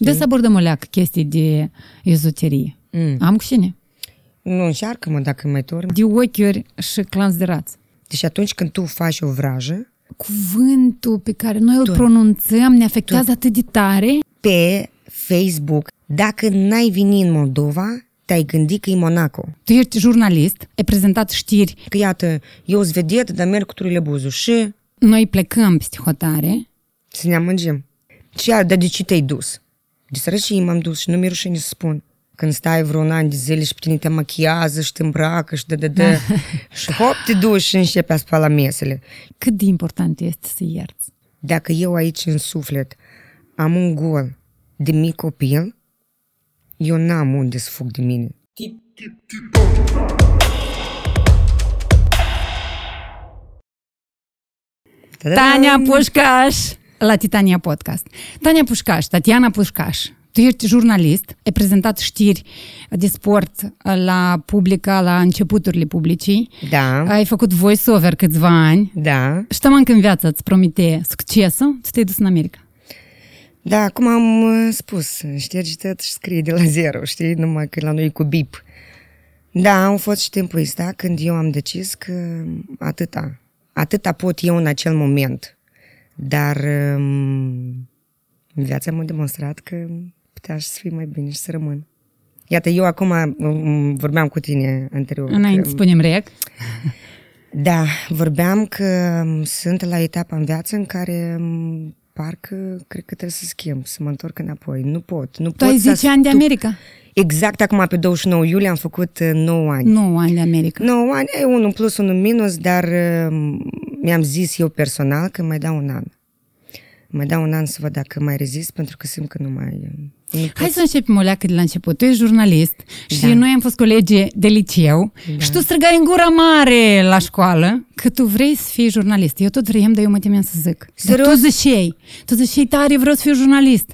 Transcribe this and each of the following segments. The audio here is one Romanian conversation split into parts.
știi? De să abordăm o leacă chestii de ezoterie. Mm. Am cu cine? Nu, încearcă-mă dacă mai torn. De ochiuri și clanți de rață. Deci atunci când tu faci o vrajă, Cuvântul pe care noi îl pronunțăm ne afectează atât de tare. pe Facebook, dacă n-ai venit în Moldova, te-ai gândit că e Monaco. Tu ești jurnalist, ai prezentat știri, Că iată, eu sunt vedetă, dar merg cu turile buzu și noi plecăm peste hotare. să ne amângim. Și iar, dar de ce te-ai dus? De sărăcie m-am dus și nu mi-e rușine să spun. Când stai vreo un an de zile și pe tine te machiază și te îmbracă și de de de și hop te duci și începi a spala mesele. Cât de important este să ierți. Dacă eu aici în suflet am un gol de mic copil, eu n-am unde să fug de mine. Tania Pușcaș la Titania Podcast. Tania Pușcaș, Tatiana Pușcaș. Tu ești jurnalist, ai prezentat știri de sport la publica, la începuturile publicii. Da, Ai făcut voice-over câțiva ani. da. Și taman când viața îți promite succesul, tu te-ai dus în America. Da, cum am uh, spus, ștergi tot și scrie de la zero, știi, numai că la noi e cu bip. Da, am fost și timpul ăsta când eu am decis că atâta, atâta pot eu în acel moment. Dar um, viața m-a demonstrat că putea și să fie mai bine și să rămân. Iată, eu acum um, vorbeam cu tine anterior. Înainte că- să spunem rec. Da, vorbeam că m, sunt la etapa în viață în care m, parcă cred că trebuie să schimb, să mă întorc înapoi. Nu pot. Nu Tu pot ai să 10 ani de stup- America? Exact acum pe 29 iulie am făcut uh, 9 ani. 9 ani de America. 9 ani e unul plus, unul minus, dar uh, mi-am zis eu personal că mai dau un an. Mai dau un an să văd dacă mai rezist, pentru că simt că nu mai... uh, Nu pot Hai să începem o leacă de la început. Tu ești jurnalist și Da. noi am fost colegi de liceu Da. și tu străgai în gura mare la școală că tu vrei să fii jurnalist. Eu tot vrem, dar eu mă temeam să zic. Dar Serios? tu ziceai, tu ziceai tare, vreau să fiu jurnalist.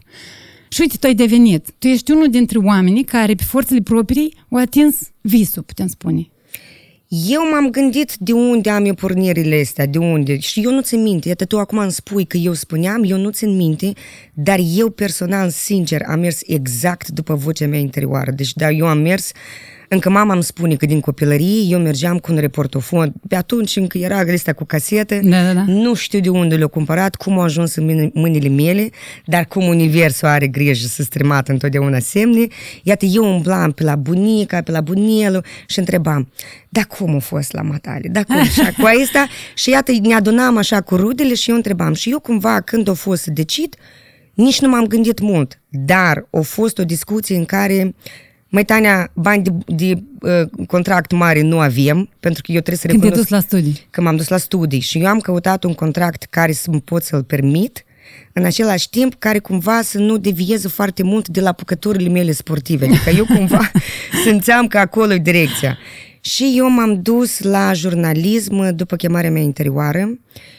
Și uite, tu ai devenit. Tu ești unul dintre oamenii care pe forțele proprii au atins visul, putem spune. Eu m-am gândit de unde am eu pornirile astea, de unde. Și eu nu țin minte. Iată, tu acum îmi spui că eu spuneam, eu nu țin minte, dar eu personal, sincer, am mers exact după vocea mea interioară. Deci, da, eu am mers încă mama îmi spune că din copilărie eu mergeam cu un reportofon. Pe atunci încă era lista cu casete. Da, da, da. Nu știu de unde le-au cumpărat, cum au ajuns în mâini- mâinile mele, dar cum universul are grijă să stremat întotdeauna semne. Iată, eu umblam pe la bunica, pe la bunelul și întrebam, da cum a fost la matale, da cum, și cu asta. Și iată, ne adunam așa cu rudele și eu întrebam. Și eu cumva, când a fost să decid, nici nu m-am gândit mult, dar a fost o discuție în care Măi, Tania, bani de, de uh, contract mare nu avem, pentru că eu trebuie să Când te-ai recunosc dus la studii. că m-am dus la studii și eu am căutat un contract care să mă pot să-l permit, în același timp care cumva să nu devieze foarte mult de la apucăturile mele sportive. Adică eu cumva simțeam că acolo e direcția. Și eu m-am dus la jurnalism după chemarea mea interioară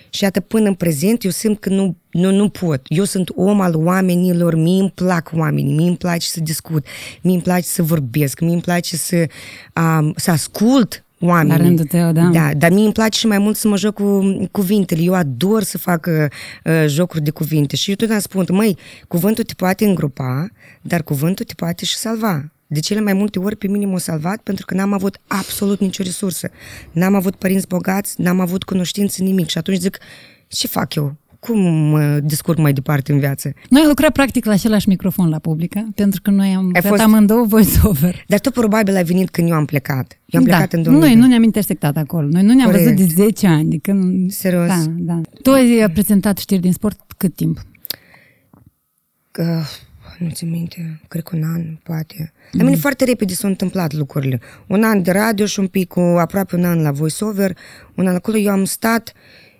și iată până în prezent eu simt că nu, nu, nu pot. Eu sunt om al oamenilor, mie îmi plac oamenii, mie îmi place să discut, mie îmi place să vorbesc, mie îmi place să, um, să ascult oamenii. La rândul tău, da. Da, dar mie îmi place și mai mult să mă joc cu cuvintele. Eu ador să fac uh, uh, jocuri de cuvinte și eu totdeauna spun, măi, cuvântul te poate îngropa, dar cuvântul te poate și salva. De cele mai multe ori pe mine m-a salvat pentru că n-am avut absolut nicio resursă. N-am avut părinți bogați, n-am avut cunoștință, nimic. Și atunci zic, ce fac eu? Cum mă descurc mai departe în viață? Noi am lucrat practic la același microfon la publică, pentru că noi am Ai făcut fost- amândouă voice-over. Dar tu probabil ai venit când eu am plecat. Eu am plecat da. în 2000. Noi nu ne-am intersectat acolo. Noi nu ne-am Corect. văzut de 10 ani. De când... Serios? Da, da. Tu ai prezentat știri din sport cât timp? Că, nu ți minte, cred că un an, poate. La mine foarte repede s-au întâmplat lucrurile. Un an de radio și un pic, cu aproape un an la voiceover, un an acolo eu am stat,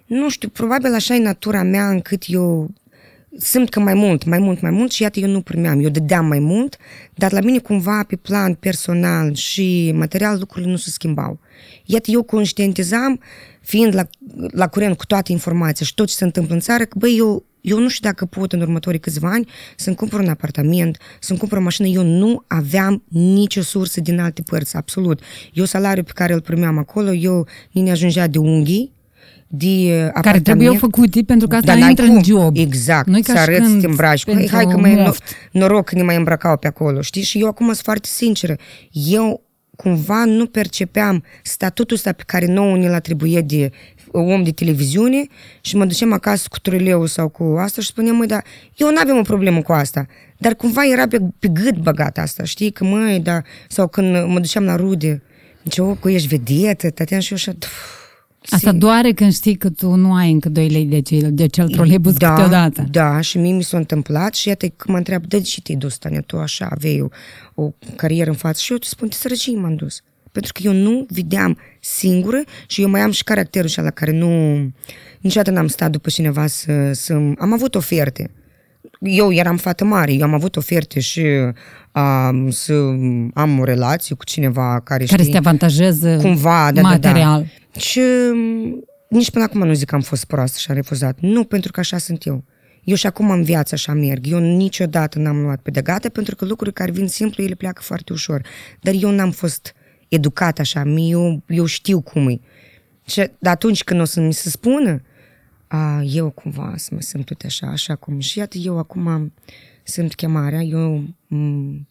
nu știu, probabil așa e natura mea încât eu simt că mai mult, mai mult, mai mult și iată eu nu primeam, eu dădeam mai mult, dar la mine cumva pe plan personal și material lucrurile nu se schimbau. Iată eu conștientizam, fiind la, la curent cu toate informația și tot ce se întâmplă în țară, că băi, eu, eu nu știu dacă pot în următorii câțiva ani să-mi cumpăr un apartament, să-mi cumpăr o mașină. Eu nu aveam nicio sursă din alte părți, absolut. Eu salariul pe care îl primeam acolo, eu nu ne ajungea de unghii, de apartament. Care trebuie făcute pentru că asta Dar n-ai intră în cum. job. Exact, Nu-i să ca și arăți, să când te îmbraci. Hai, pentru hai că mai e no- moft. noroc că ne mai îmbrăcau pe acolo, știi? Și eu acum sunt foarte sinceră. Eu cumva nu percepeam statutul ăsta pe care nouă ne-l atribuie de om de televiziune și mă duceam acasă cu truleu sau cu asta și spuneam, măi, dar eu nu aveam o problemă cu asta. Dar cumva era pe, pe gât băgat asta, știi? Că măi, da, sau când mă duceam la rude, zice, o, că ești vedetă, Tatiana, și eu așa, "Pf, Asta sim- doare când știi că tu nu ai încă 2 lei de, cel, de cel troleibus da, câteodată. Da, și mie mi s-a întâmplat și iată că mă întreabă, de ce te-ai dus, Tania, tu așa aveai o, o carieră în față și eu te spun, de sărăcie m-am dus. Pentru că eu nu vedeam singură și eu mai am și caracterul ăsta la care nu... Niciodată n-am stat după cineva să, să... Am avut oferte. Eu eram fată mare, eu am avut oferte și um, să am o relație cu cineva care, Care să știi, te avantajeze cumva, da, material. Da, da. Și m, nici până acum nu zic că am fost proastă și am refuzat. Nu, pentru că așa sunt eu. Eu și acum în viață așa merg. Eu niciodată n-am luat pe de gata pentru că lucruri care vin simplu, ele pleacă foarte ușor. Dar eu n-am fost educat așa, mie- eu, eu știu cum e. Și de atunci când o să mi se spună, a, eu cumva să mă simt tot așa, așa cum. Și iată, eu acum simt chemarea, eu, m,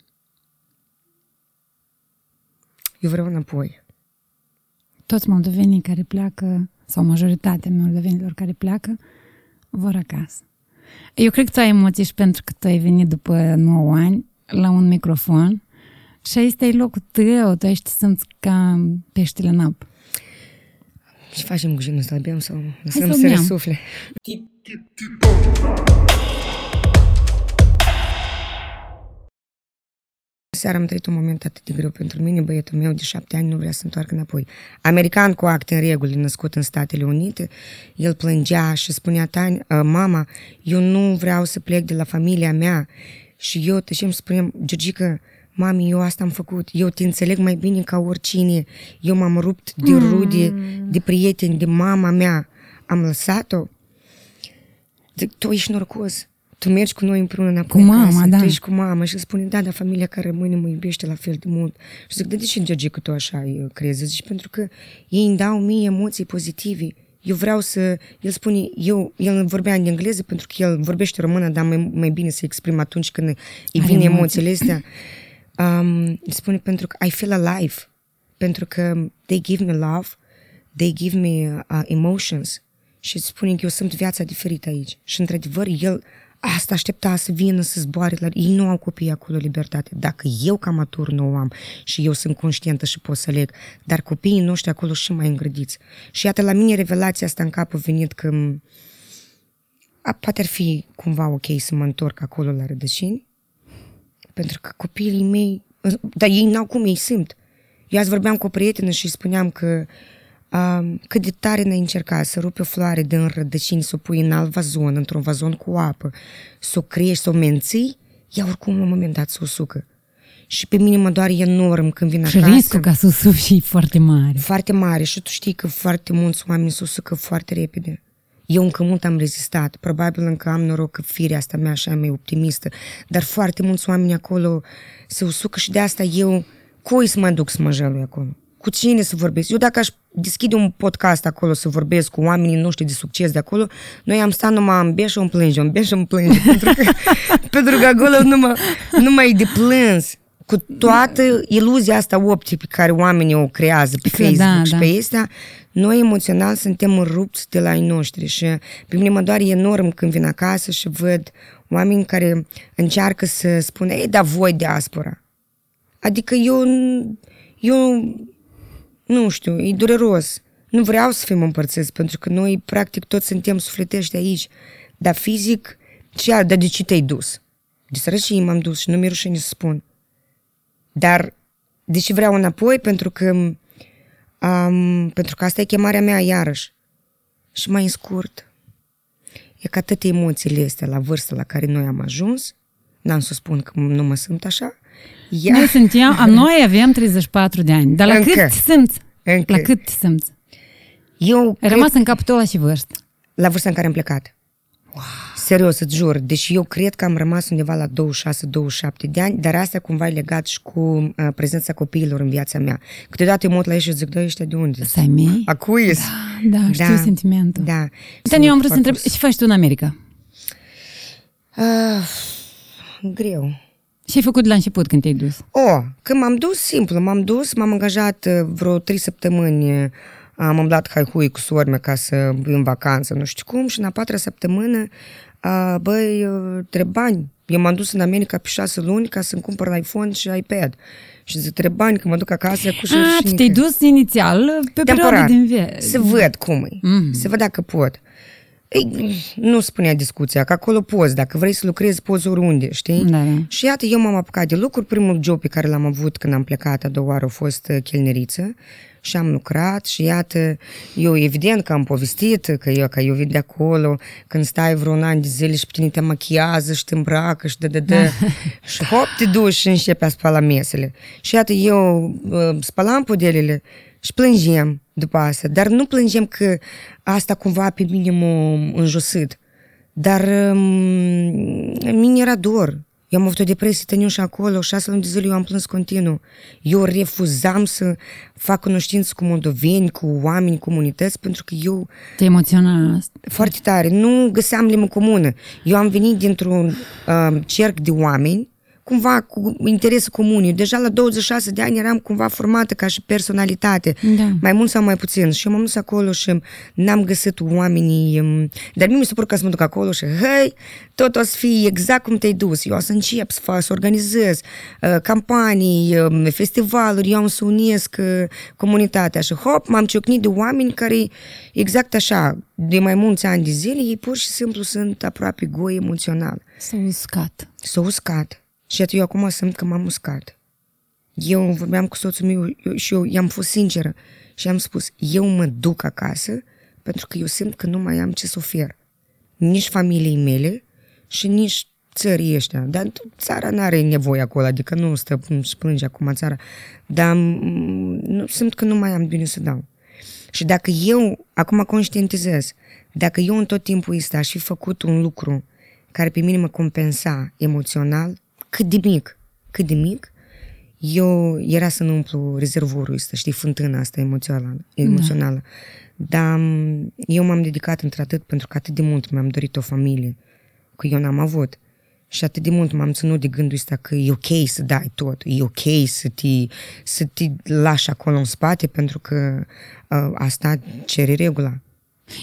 eu vreau înapoi. Toți moldovenii care pleacă, sau majoritatea moldovenilor care pleacă, vor acasă. Eu cred că tu ai emoții și pentru că tu ai venit după 9 ani la un microfon și ăsta e locul tău, tu ai să te simți ca peștele în apă. Ce facem cu genul ăsta? Bem sau lăsăm să să bem. răsufle? Seara am trăit un moment atât de greu pentru mine, băietul meu de șapte ani nu vrea să întoarcă înapoi. American cu acte în regulă, născut în Statele Unite, el plângea și spunea, Tani, uh, mama, eu nu vreau să plec de la familia mea. Și eu tășim și spuneam, Georgica, mami, eu asta am făcut, eu te înțeleg mai bine ca oricine, eu m-am rupt de rude, de prieteni, de mama mea, am lăsat-o. Zic, tu ești norocos. Tu mergi cu noi împreună înapoi Cu mama, acasă. da. Tu ești cu mama și spune, da, dar familia care rămâne mă iubește la fel de mult. Și zic, de ce George că tu așa uh, crezi? Zici, pentru că ei îmi dau mie emoții pozitive. Eu vreau să, el spune, eu, el vorbea în engleză pentru că el vorbește română, dar mai, mai bine să exprim atunci când îi Are vin emoții. emoțiile astea. Um, îmi spune pentru că I feel alive. Pentru că they give me love, they give me uh, emotions. Și spune că eu simt viața diferită aici. Și într-adevăr, el asta aștepta să vină, să zboare. La... Ei nu au copii acolo libertate. Dacă eu ca matur nu o am și eu sunt conștientă și pot să leg, dar copiii noștri acolo și mai îngrădiți. Și iată, la mine revelația asta în cap a venit că a, poate ar fi cumva ok să mă întorc acolo la rădăcini, pentru că copiii mei, dar ei n-au cum, ei simt. Eu azi vorbeam cu o prietenă și îi spuneam că um, cât de tare n-ai încercat să rupi o floare din rădăcini, să o pui în alt vazon, într-un vazon cu apă, să o crești, să o menții, ea oricum la un moment dat să o sucă. Și pe mine mă doare enorm când vin Și acasă. riscul ca să sufi e foarte mare. Foarte mare și tu știi că foarte mulți oameni se usucă foarte repede. Eu încă mult am rezistat, probabil încă am noroc că firea asta mea așa mai optimistă, dar foarte mulți oameni acolo se usucă și de asta eu, cui să mă duc să mă jălui acolo? Cu cine să vorbesc? Eu dacă aș deschide un podcast acolo să vorbesc cu oamenii noștri de succes de acolo, noi am stat numai în beșă, îmi plânge, în beșă, îmi plânge, pentru că, pentru că acolo numai, numai de plâns cu toată iluzia asta optică pe care oamenii o creează pe Că Facebook da, și da. pe astea, noi emoțional suntem rupți de la ai noștri și pe mine mă doare enorm când vin acasă și văd oameni care încearcă să spună, ei, da, voi diaspora. Adică eu, eu nu știu, e dureros. Nu vreau să fim împărțiți, pentru că noi, practic, toți suntem sufletești aici. Dar fizic, ce dar de ce te-ai dus? De sărăcie m-am dus și nu mi-e rușine să spun. Dar de ce vreau înapoi? Pentru că, um, pentru că asta e chemarea mea iarăși. Și mai în scurt, e că atâtea emoțiile astea la vârsta la care noi am ajuns, n-am să spun că nu mă simt așa, Ia, Noi suntem, a, noi avem 34 de ani, dar la Încă. cât te simți? Încă. La cât te simți? eu Ai cred, rămas în capul tău la și vârstă. la vârsta în care am plecat. Wow. Serios, îți jur. Deci eu cred că am rămas undeva la 26-27 de ani, dar asta cumva e legat și cu uh, prezența copiilor în viața mea. Câteodată eu mă uit la ei și zic, da, ăștia de unde? Să ai mei? A cui Da, da, știu sentimentul. Da. Dar eu am vrut să întreb, ce faci tu în America? Uh, greu. Ce ai făcut la început când te-ai dus? O, când m-am dus, simplu, m-am dus, m-am angajat uh, vreo trei săptămâni, uh, am umblat haihui cu sormea ca să în vacanță, nu știu cum, și în a patra săptămână, uh, băi, uh, trebuie bani. Eu m-am dus în America pe șase luni ca să-mi cumpăr iPhone și iPad. Și zic, trebuie bani, că mă duc acasă cu Ah, te-ai dus inițial pe perioada din viață. Să văd cum e, mm-hmm. să văd dacă pot. Ei, nu spunea discuția, că acolo poți, dacă vrei să lucrezi, poți oriunde, știi? Da, da. Și iată, eu m-am apucat de lucruri. Primul job pe care l-am avut când am plecat a doua oară a fost uh, chelneriță și am lucrat și iată, eu evident că am povestit că eu, că eu vin de acolo, când stai vreun an de zile și pe tine te machiază și te îmbracă și de de de și hop, te duci și începe a spala mesele. Și iată, eu uh, spalam pudelele și plângem după asta, dar nu plângem că asta cumva pe mine m-a înjosit, dar um, mine era dor. Eu am avut o depresie tăniușă acolo, șase luni de zile eu am plâns continuu. Eu refuzam să fac cunoștință cu moldoveni, cu oameni, comunități, pentru că eu... Te emoționa asta? Foarte tare. Nu găseam limă comună. Eu am venit dintr-un uh, cerc de oameni cumva cu interese comune. Deja la 26 de ani eram cumva formată ca și personalitate, Da. mai mult sau mai puțin. Și eu m-am dus acolo și n-am găsit oamenii, um, dar mie mi se pare că să mă duc acolo și hei, tot o să fie exact cum te-ai dus. Eu o să încep să fac, să organizez uh, campanii, um, festivaluri, eu am să unesc uh, comunitatea și hop, m-am ciocnit de oameni care exact așa, de mai mulți ani de zile, ei pur și simplu sunt aproape goi emoțional. S-a uscat. S-a uscat. Și iată, eu acum simt că m-am uscat. Eu vorbeam cu soțul meu eu, și eu i-am fost sinceră și am spus, eu mă duc acasă pentru că eu simt că nu mai am ce să ofer. Nici familiei mele și nici țării ăștia. Dar țara nu are nevoie acolo, adică nu stă și plânge acum țara. Dar mm, nu, simt că nu mai am bine să dau. Și dacă eu, acum conștientizez, dacă eu în tot timpul ăsta aș fi făcut un lucru care pe mine mă compensa emoțional, cât de mic, cât de mic, eu era să nu umplu rezervorul ăsta, știi, fântâna asta emoțională. emoțională. Da. Dar m, eu m-am dedicat într-atât pentru că atât de mult mi-am dorit o familie, că eu n-am avut. Și atât de mult m-am ținut de gândul ăsta că e ok să dai tot, e ok să te, să te lași acolo în spate pentru că uh, asta cere regula.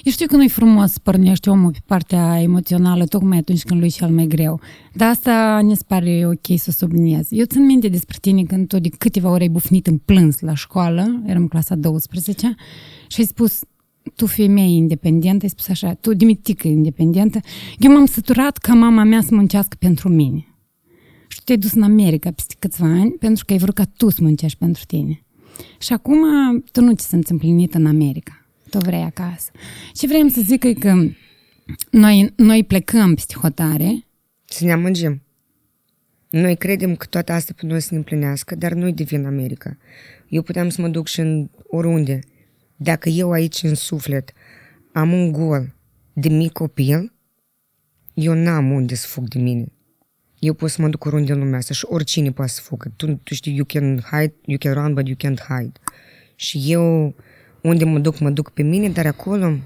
Eu știu că nu-i frumos să pornești omul pe partea emoțională tocmai atunci când lui e cel mai greu. Dar asta ne pare ok să subliniez. Eu țin minte despre tine când tu de câteva ori ai bufnit în plâns la școală, eram în clasa 12, și ai spus, tu femeie independentă, ai spus așa, tu dimitică independentă, eu m-am săturat ca mama mea să muncească pentru mine. Și tu te-ai dus în America peste câțiva ani pentru că ai vrut ca tu să muncești pentru tine. Și acum tu nu ți simți împlinit în America tu vrei acasă. Și vrem să zic e că noi, noi plecăm peste hotare. Să ne amăgim. Noi credem că toată asta pe noi să ne împlinească, dar nu-i devin America. Eu puteam să mă duc și în oriunde. Dacă eu aici în suflet am un gol de mic copil, eu n-am unde să fug de mine. Eu pot să mă duc oriunde în lumea asta și oricine poate să fugă. Tu, tu știi, you can hide, you can run, but you can't hide. Și eu unde mă duc, mă duc pe mine, dar acolo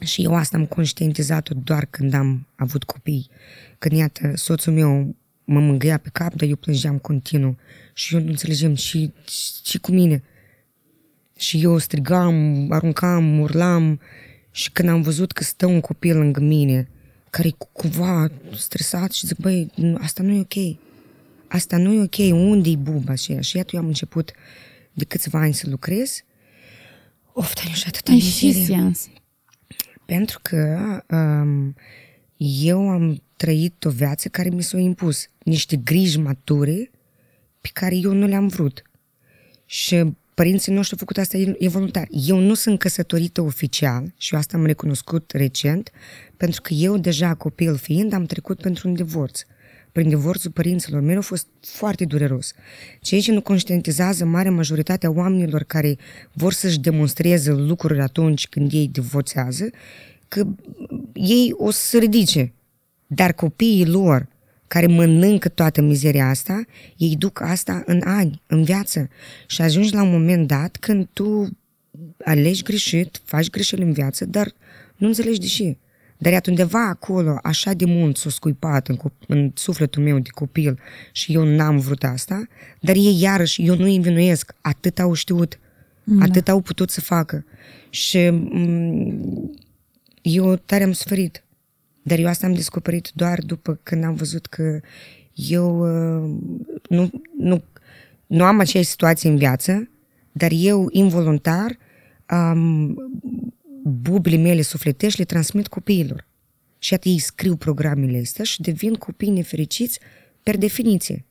și eu asta am conștientizat-o doar când am avut copii. Când, iată, soțul meu mă mângâia pe cap, dar eu plângeam continuu și eu nu înțelegem și, și cu mine. Și eu strigam, aruncam, urlam și când am văzut că stă un copil lângă mine care e cumva stresat și zic, băi, asta nu e ok. Asta nu e ok, unde-i buba aceea? Și iată, eu am început de câțiva ani să lucrez Of, dar și atât În ce sens? Pentru că um, eu am trăit o viață care mi s-a impus. Niște griji mature pe care eu nu le-am vrut. Și părinții noștri au făcut asta e voluntar. Eu nu sunt căsătorită oficial și eu asta am recunoscut recent, pentru că eu deja copil fiind am trecut pentru un divorț prin divorțul părinților mei a fost foarte dureros. Ceea ce nu conștientizează marea majoritate a oamenilor care vor să-și demonstreze lucruri atunci când ei divorțează, că ei o să se ridice. Dar copiii lor care mănâncă toată mizeria asta, ei duc asta în ani, în viață. Și ajungi la un moment dat când tu alegi greșit, faci greșeli în viață, dar nu înțelegi de ce. Dar iată undeva acolo, așa de mult s-o scuipat în, în sufletul meu de copil și eu n-am vrut asta, dar ei iarăși, eu nu îi învinuiesc, atât au știut, da. atât au putut să facă. Și m- eu tare am suferit. Dar eu asta am descoperit doar după când am văzut că eu uh, nu, nu, nu am aceeași situație în viață, dar eu involuntar um, bubile mele sufletești le transmit copiilor. Și atât ei scriu programele astea și devin copii nefericiți per definiție.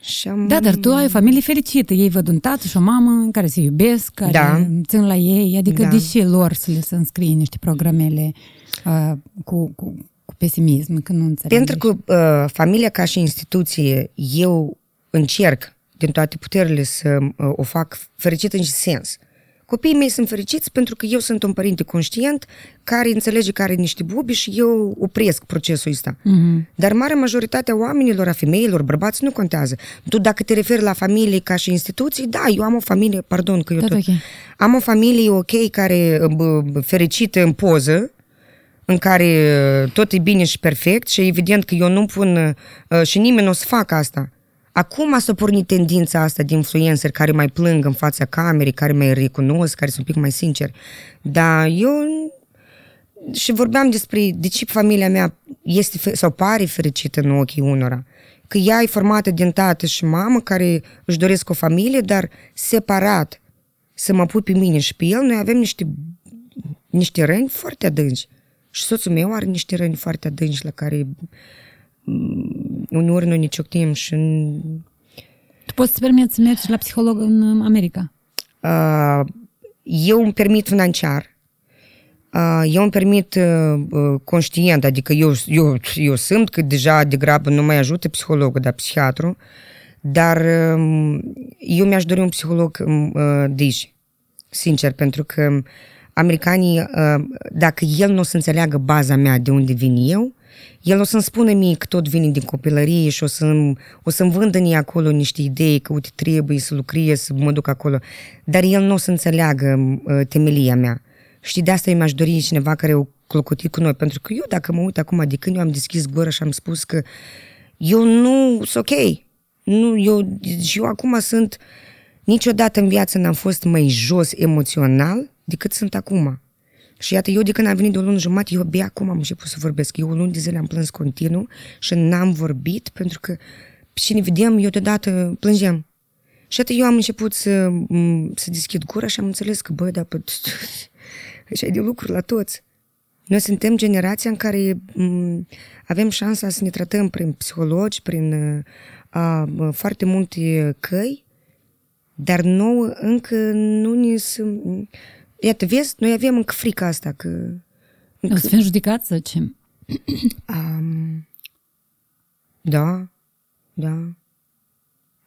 Și am... Da, dar tu ai o familie fericită. Ei văd un tată și o mamă care se iubesc, care da. țin la ei. Adică da. de ce lor să le să înscrie niște programele uh, cu, cu, cu pesimism, când nu înțeleg? Pentru că uh, familia ca și instituție, eu încerc din toate puterile să uh, o fac fericită în ce sens. Uh, Copiii mei sunt fericiți pentru că eu sunt un părinte conștient care înțelege care are niște bubi și eu opresc procesul ăsta. Mm-hmm. Dar marea majoritatea oamenilor, a femeilor, bărbați, nu contează. Tu dacă te referi la familie ca și instituții, da, eu am o familie, pardon că eu tot, okay. am o familie ok care fericită în poză, în care tot e bine și perfect și evident că eu nu pun și nimeni nu o să facă asta. Acum s-a pornit tendința asta de influencer care mai plâng în fața camerei, care mai recunosc, care sunt un pic mai sinceri. Dar eu și vorbeam despre de ce familia mea este sau pare fericită în ochii unora. Că ea e formată din tată și mamă care își doresc o familie, dar separat să mă pui pe mine și pe el, noi avem niște, niște răni foarte adânci. Și soțul meu are niște răni foarte adânci la care uneori noi ne cioctim și... Tu poți să permiți să mergi la psiholog în America? Uh, eu îmi permit financiar. Uh, eu îmi permit uh, conștient, adică eu, eu, eu sunt că deja de grabă nu mai ajută psihologul, dar psihiatru, dar uh, eu mi-aș dori un psiholog uh, deși, sincer, pentru că americanii, uh, dacă el nu o să înțeleagă baza mea de unde vin eu, el o să-mi spună mie că tot vine din copilărie și o să-mi, o să-mi vândă nie acolo niște idei că uite trebuie să lucrez, să mă duc acolo, dar el nu o să înțeleagă uh, temelia mea. Și de asta eu mi-aș dori cineva care o clocotit cu noi, pentru că eu dacă mă uit acum de când eu am deschis gura și am spus că eu nu sunt ok, nu, eu, și eu acum sunt, niciodată în viață n-am fost mai jos emoțional decât sunt acum. Și iată, eu de când am venit de o lună jumătate, eu abia acum am început să vorbesc. Eu o lună de zile am plâns continuu și n-am vorbit pentru că și ne vedem, eu deodată plângeam. Și atât eu am început să, să deschid gura și am înțeles că, bă, dar așa e de lucruri la toți. Noi suntem generația în care m- avem șansa să ne tratăm prin psihologi, prin a, a, foarte multe căi, dar nouă încă nu ne... Iată, vezi, noi avem încă frica asta că... Încă... O să fim judecați sau ce? Um, da, da.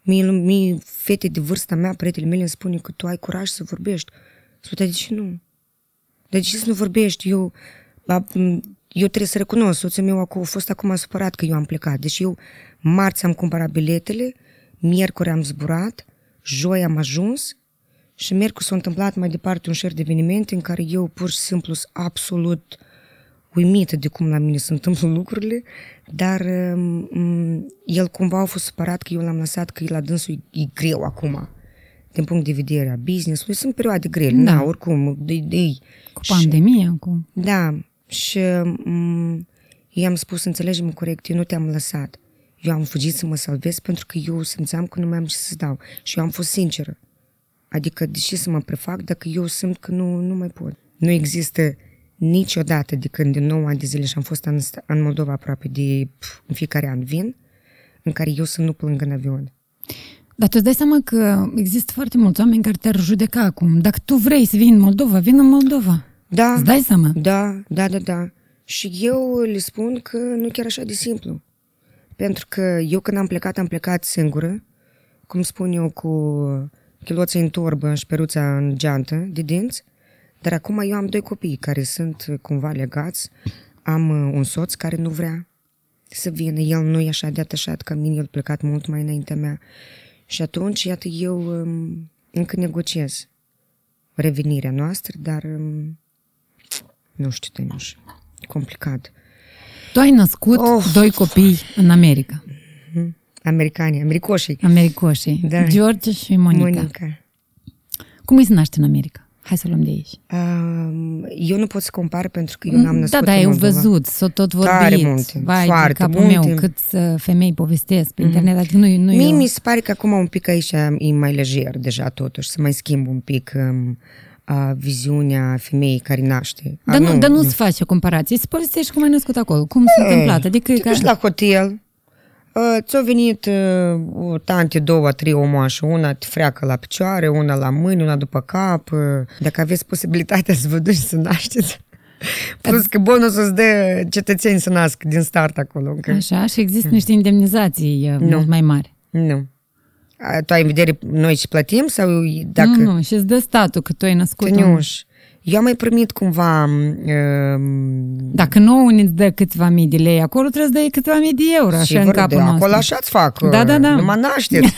Mie, mie, fete de vârsta mea, prietele mele îmi spune că tu ai curaj să vorbești. Spune, de ce nu? De ce să nu vorbești? Eu, eu trebuie să recunosc, soțul meu a fost acum supărat că eu am plecat. Deci eu marți am cumpărat biletele, miercuri am zburat, joi am ajuns și miercuri s-a întâmplat mai departe un șer de evenimente în care eu pur și simplu sunt absolut uimită de cum la mine se întâmplă lucrurile, dar um, el cumva a fost supărat că eu l-am lăsat, că la dânsul e, e greu acum din punct de vedere a business-ului. Sunt perioade grele, da, oricum. De, de, cu pandemia, și, cu... Da, și um, i-am spus, înțelegi-mă corect, eu nu te-am lăsat. Eu am fugit să mă salvez pentru că eu simțeam că nu mai am ce să dau. Și eu am fost sinceră. Adică, de ce să mă prefac dacă eu simt că nu, nu mai pot? Nu există niciodată de când de 9 ani de zile și am fost în, în Moldova aproape de pf, în fiecare an vin, în care eu să nu plâng în avion. Dar tu îți dai seama că există foarte mulți oameni care te-ar judeca acum. Dacă tu vrei să vii în Moldova, vin în Moldova. Da. Îți dai seama? Da, da, da, da. Și eu le spun că nu chiar așa de simplu. Pentru că eu când am plecat, am plecat singură, cum spun eu, cu chiloții în torbă și șperuța în geantă de dinți, dar acum eu am doi copii care sunt cumva legați. am uh, un soț care nu vrea să vină, el nu e așa de atașat ca mine, el a plecat mult mai înaintea mea. Și atunci, iată, eu um, încă negociez revenirea noastră, dar um, nu știu, Tănuș, complicat. Tu ai născut Of. doi copii în America, Americanii, americoșii. americoșii, Da. George și Monica. Monica. Cum îi se naște în America? Hai să o luăm de aici. Um, eu nu pot să compar pentru că eu n-am născut da, da, în eu Moldova. văzut, s-o tot vorbit. Tare multe, Vai, foarte de capul multe. Mhm. meu, câți uh, femei povestesc pe internet, adică nu, nu Mie eu. mi se pare că acum un pic aici e mai lejer deja totuși, să mai schimb un pic um, a, viziunea femeii care naște. A, Dar nu, dar nu se face o comparație, se povestește cum ai născut acolo, cum s-a întâmplat. Adică e Te ca... duci la hotel, uh, ți-a venit uh, o tante, două, trei omoașă, una te freacă la picioare, una la mâini, una după cap. uh, Dacă aveți posibilitatea să vă duci să nașteți, Plus că bonusul îți dă cetățeni să nasc din start acolo. Încă. Așa, și există niște indemnizații uh, mult mai mari. Nu. A, Tu ai în vedere noi ce plătim sau dacă... Nu, nu, și îți dă statul că tu ai născut un... Tăniuș, eu am mai primit cumva... Um, Dacă nouă ne dă câțiva mii de lei, acolo trebuie să dai câțiva mii de euro, așa în Sigur, capul de nostru. acolo așa-ți fac. Da, da, da. Nu mă nașteți.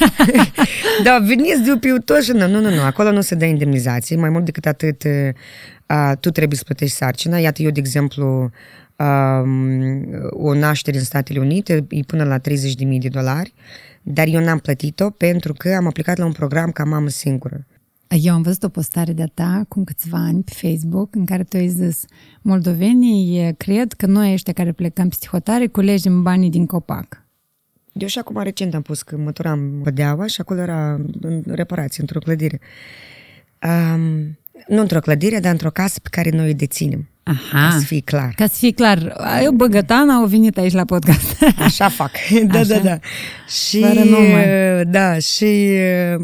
da, veniți de pe și nu, nu, nu, nu, acolo nu se dă indemnizații. Mai mult decât atât, uh, tu trebuie să plătești sarcina. Iată, eu, de exemplu, um, o naștere în Statele Unite e până la 30.000 de dolari, dar eu n-am plătit-o pentru că am aplicat la un program ca mamă singură. Eu am văzut o postare de-a ta acum câțiva ani pe Facebook în care tu ai zis moldovenii eh, cred că noi ăștia care plecăm peste hotare culegem banii din copac. Eu și acum recent am pus că măturam Bădeaua și acolo era în reparație, într-o clădire. Um, nu într-o clădire, dar într-o casă pe care noi o deținem. Aha. Ca să fie clar. Ca să fie clar, eu băgătana au venit aici la podcast. Așa fac. da, Așa? da, da. Și, Fără nume. da, și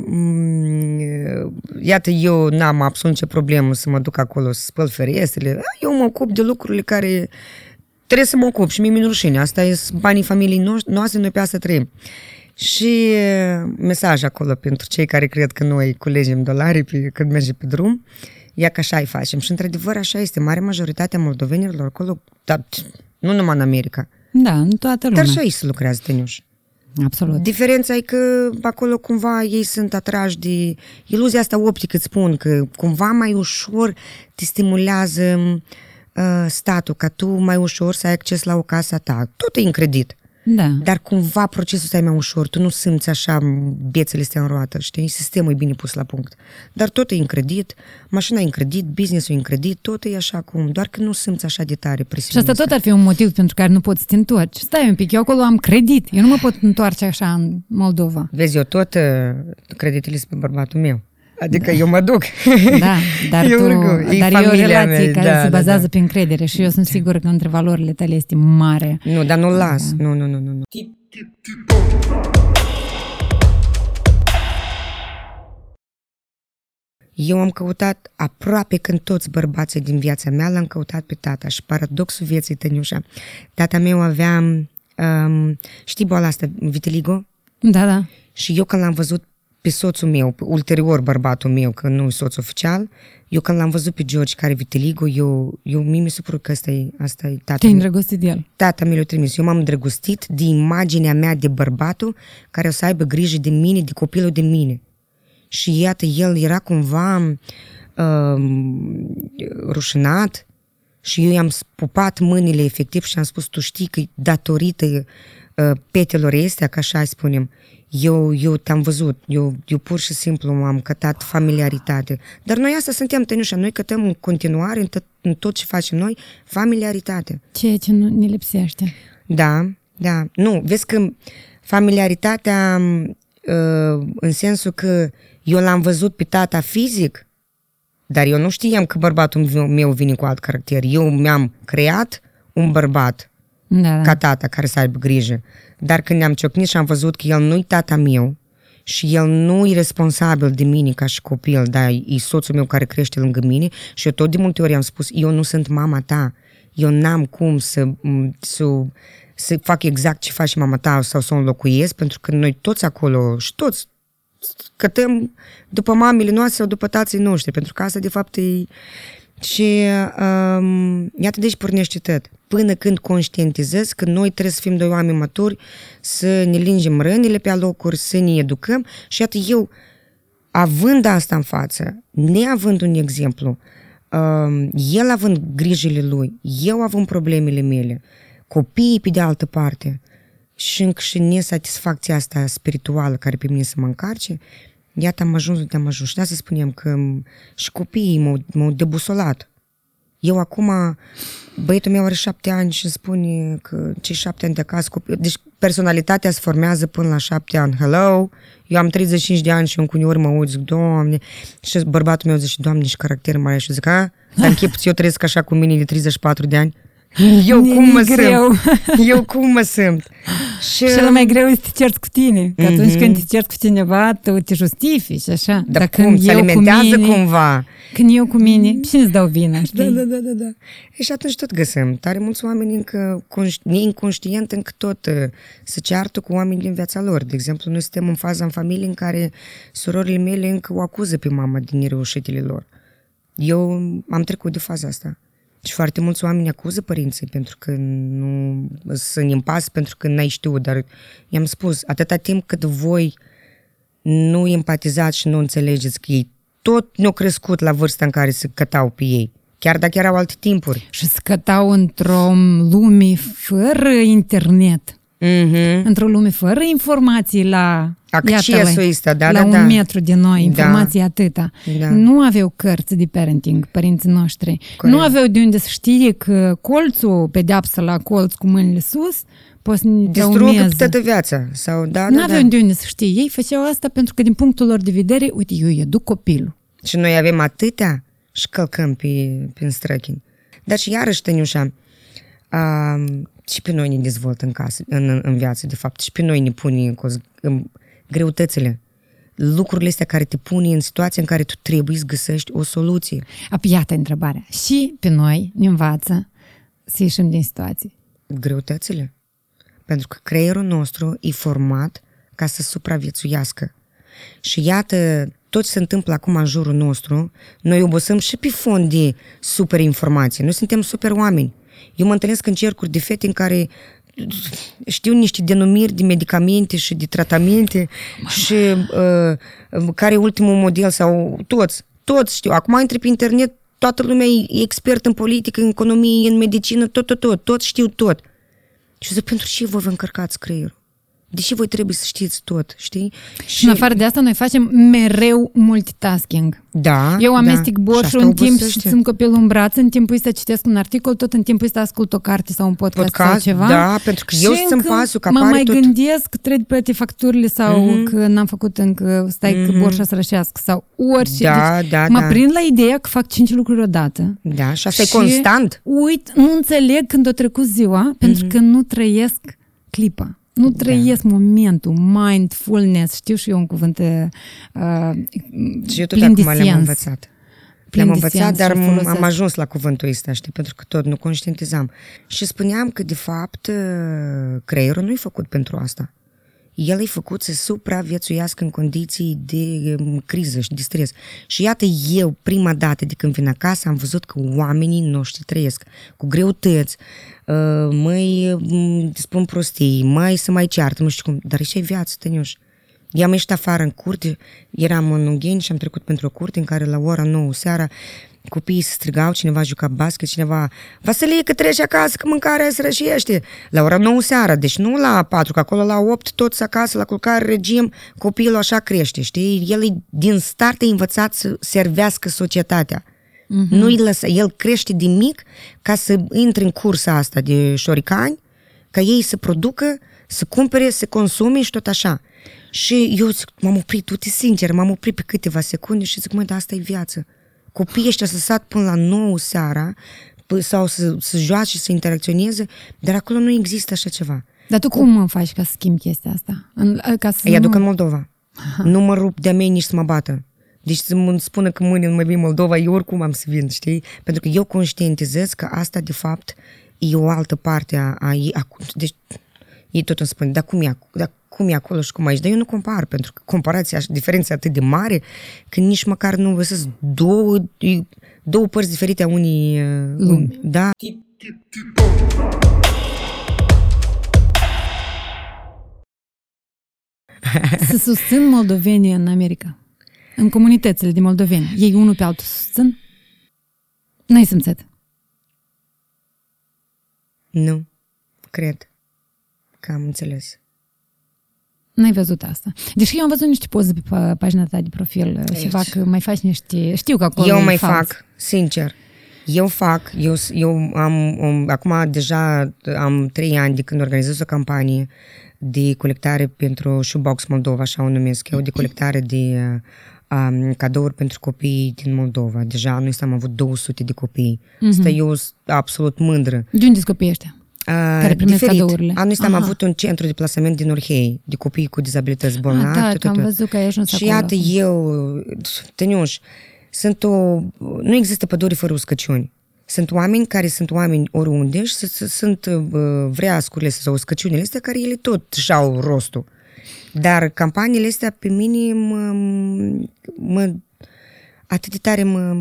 mm, iată, eu n-am absolut nicio problemă să mă duc acolo să spăl ferestrele. Eu mă ocup de lucrurile care trebuie să mă ocup și mie mi rușine. Asta e banii familiei noș- noastre, noi pe asta trăim. Și uh, mesaj acolo pentru cei care cred că noi culegem dolari pe, când mergem pe drum. Ia că așa îi facem. Și într-adevăr așa este. Mare majoritatea moldovenilor acolo, dar nu numai în America, da, în toată lumea. dar și aici se lucrează, Tăniuș. Absolut. Diferența e că acolo cumva ei sunt atrași de iluzia asta optică, îți spun, că cumva mai ușor te stimulează uh, statul, ca tu mai ușor să ai acces la o casă a ta. Tot e în credit. Da. Dar cumva procesul ăsta e mai ușor, tu nu simți așa biețele astea în roată, știi? Sistemul e bine pus la punct. Dar tot e în credit, mașina e în credit, business-ul e în credit, tot e așa cum, doar că nu simți așa de tare Și presiunea asta tot ar fi un motiv pentru care nu poți să te întorci. Stai un pic, eu acolo am credit. Eu nu mă pot întoarce așa în Moldova. Vezi, eu tot uh, creditele sunt pe bărbatul meu. Adică eu mă duc. Da, dar, Eu tu, oricum, e dar e o familia relație mea, care da, se da, bazează da. pe încredere și eu sunt sigură că între valorile tale este mare. Nu, dar nu-l las. Nu, nu, nu, nu. nu. Eu am căutat aproape când toți bărbații din viața mea l-am căutat pe tata și paradoxul vieții, Tăniușa, tata meu avea, um, știi boala asta, vitiligo? Da, da. Și eu când l-am văzut pe soțul meu, pe ulterior bărbatul meu, că nu e soț oficial, eu când l-am văzut pe George care vitiligo, eu, eu mie mi se părut că asta e, asta e tata Te-ai meu. îndrăgostit de el. Tata mi l-a trimis. Eu m-am îndrăgostit de imaginea mea de bărbatul care o să aibă grijă de mine, de copilul de mine. Și iată, el era cumva um, rușinat și eu i-am pupat mâinile efectiv și am spus, tu știi că datorită uh, petelor astea, ca așa spunem, eu, eu te-am văzut, eu, eu pur și simplu m-am cătat familiaritate. Dar noi asta suntem, Tăniușa, noi cătăm în continuare în tot, în tot ce facem noi, familiaritate. Ceea ce nu ne lipsește. Da, da. Nu, vezi că familiaritatea uh, în sensul că eu l-am văzut pe tata fizic, dar eu nu știam că bărbatul meu vine cu alt caracter. Eu mi-am creat un bărbat Da, da. ca tata care să aibă grijă. Dar când ne-am ciocnit și am văzut că el nu-i tata meu și el nu e responsabil de mine ca și copil, dar e soțul meu care crește lângă mine și eu tot de multe ori am spus, eu nu sunt mama ta, eu n-am cum să, m, să, să fac exact ce face mama ta sau să o înlocuiesc, pentru că noi toți acolo și toți cătăm după mamele noastre sau după tații noștri, pentru că asta de fapt e Și um, iată deci pornește tot. Până când conștientizez că noi trebuie să fim doi oameni maturi, să ne lingem rănile pe alocuri, să ne educăm și iată eu, având asta în față, neavând un exemplu, um, el având grijile lui, eu având problemele mele, copiii pe de altă parte, și încă și nesatisfacția asta spirituală care pe mine să mă încarce, iată am ajuns unde am ajuns. Și să spunem că și copiii m-au, m-au debusolat. Eu acum, băietul meu are șapte ani și spune că cei șapte ani de acasă, copii, deci personalitatea se formează până la șapte ani. Hello? Eu am 35 de ani și încă uneori mă uit, zic, Doamne, și bărbatul meu zice, Doamne, și caracter mare. Și zic, a? Dar închip, eu trăiesc așa cu mine de 34 de ani. Eu cum mă greu. simt? Eu cum mă simt? Și cel mai greu este să te cerți cu tine. Că atunci mm-hmm. când te cerți cu cineva, tu te justifici, așa. Dar, Dar cum? Când se alimentează mine, cumva. Când eu cu mine, cine îți dau vina, știi? Da, da, da, da, da. E și atunci tot găsim. Tare mulți oameni încă, neinconștient, încă tot uh, se ceartă cu oameni din viața lor. De exemplu, noi suntem în faza în familie în care surorile mele încă o acuză pe mama din nereușitele lor. Eu am trecut de faza asta. Și foarte mulți oameni acuză părinții pentru că nu sunt impas, pentru că n-ai știut, dar i-am spus, atâta timp cât voi nu empatizați și nu înțelegeți că ei tot ne-au crescut la vârsta în care se cătau pe ei, chiar dacă erau alte timpuri. Și se cătau într-o lume fără internet. Mm-hmm. Într-o lume fără informații la Accesul ăsta, da, la da, un da. metru de noi, informații da. atâta. Da. Nu aveau cărți de parenting, părinții noștri. Corect. Nu aveau de unde să știe că colțul, pedeapsă la colț cu mâinile sus, poți să Distrugă toată viața. Sau, da, nu da, aveau da. de unde să știe. Ei făceau asta pentru că din punctul lor de vedere, uite, eu educ copilul. Și noi avem atâtea și călcăm pe, pe străchini. Dar și iarăși, Tăniușa, um, și pe noi ne dezvoltă în, casă, în, în viață, de fapt, și pe noi ne pune în, în greutățile, lucrurile astea care te pune în situația în care tu trebuie să găsești o soluție. Iată întrebarea. Și pe noi ne învață să ieșim din situații. Greutățile. Pentru că creierul nostru e format ca să supraviețuiască. Și iată, tot ce se întâmplă acum în jurul nostru, noi obosim și pe fond de super informații. Noi suntem super oameni. Eu mă întâlnesc în cercuri de fete în care știu niște denumiri de medicamente și de tratamente și uh, care e ultimul model sau toți, toți știu. Acum intri pe internet, toată lumea e expert în politică, în economie, în medicină, tot, tot, tot, tot știu tot. Și zic, pentru ce vă vă încărcați creierul? Deși voi trebuie să știți tot, știi? Și în afară de asta, noi facem mereu multitasking. Da, Eu amestec da. borșul în timp și țin copilul în braț, în timpul ăsta citesc un articol, tot în timpul ăsta ascult o carte sau un podcast, podcast sau ceva. Da, pentru că eu sunt pasul, că mă mai tot... gândesc că trebuie plăti facturile sau mm-hmm. că n-am făcut încă, stai mm-hmm. că mhm. borșa să rășească sau orice. Da, deci, da, mă da. prind la ideea că fac cinci lucruri odată. Da, și asta și e constant. uit, nu înțeleg când o trecut ziua, mm-hmm. pentru că nu trăiesc clipa. Nu da. trăiesc da. momentul, mindfulness, știu și eu un cuvânt uh, și eu tot acum le-am învățat. Le-am învățat, dar am ajuns la cuvântul ăsta, știi, pentru că tot nu conștientizam. Și spuneam că, de fapt, uh, creierul nu e făcut pentru asta. El e făcut să supraviețuiască în condiții de um, criză și de stres. Și iată eu, prima dată de când vin acasă, am văzut că oamenii noștri trăiesc cu greutăți, uh, mai um, spun prostii, mai să mai ceartă, nu știu cum, dar e și viață, tăniuș. Eu am ieșit afară în curte, eram în Ungheni și am trecut pentru o curte în care la ora 9 seara copiii se strigau, cineva juca basket, cineva Vasilie că treci acasă, că mâncarea se rășiește. La ora 9 seara, deci nu la 4, că acolo la 8 toți acasă, la culcare, regim, copilul așa crește, știi? El e din start e învățat să servească societatea. Uh-huh. Nu-i lăsa, el crește din mic ca să intre în cursa asta de șoricani, ca ei să producă, să cumpere, să consume și tot așa. Și eu zic, m-am oprit, tu sincer, m-am oprit pe câteva secunde și zic, măi, dar asta e viață. Copiii ăștia să sat până la 9 seara sau să, să joace, să interacționeze, dar acolo nu există așa ceva. Dar tu cum faci ca să schimbi chestia asta? În, ca să Îi aduc nu... în Moldova. Aha. Nu mă rup de-a mei nici să mă bată. Deci să mă spună că mâine nu mai vin Moldova, eu oricum am să vin, știi? Pentru că eu conștientizez că asta, de fapt, e o altă parte a, a, a deci Ei tot îmi spun, dar cum e, ac- dar cum e acolo și cum aici? Dar eu nu compar, pentru că comparația, diferența e atât de mare, că nici măcar nu văsesc două, două părți diferite a unii uh, Lumi. Da. Să susțin moldovenii în America. În comunitățile de moldoveni. Ei unul pe altul susțin? N-ai simțit. Nu, cred că am înțeles. N-ai văzut asta. Deși eu am văzut niște poze pe pa- pagina ta de profil și Aici. fac, mai faci niște... Știu că acolo Eu e mai fals. fac, sincer. Eu fac, eu, eu am, am, acum deja am trei ani de când organizez o campanie de colectare pentru Shoebox Moldova, așa o numesc eu, de colectare de um, cadouri pentru copii din Moldova. Deja anul ăsta am avut 200 de copii. Mm-hmm. Asta eu sunt absolut mândră. De unde sunt copiii ăștia? Care primesc diferit. cadourile. Anul ăsta am Aha. avut un centru de plasament din Orhei, de copii cu dizabilități bolnavi. Ah, da, tot, că am tot, tot. văzut că ai ajuns Și acolo. iată, eu, Tăniuș, sunt o... Nu există pădure fără uscăciuni. Sunt oameni care sunt oameni oriunde și s- s- sunt uh, vreascurile sau uscăciunile astea care ele tot și-au rostul. Dar campaniile astea pe mine mă, mă atât de tare mă,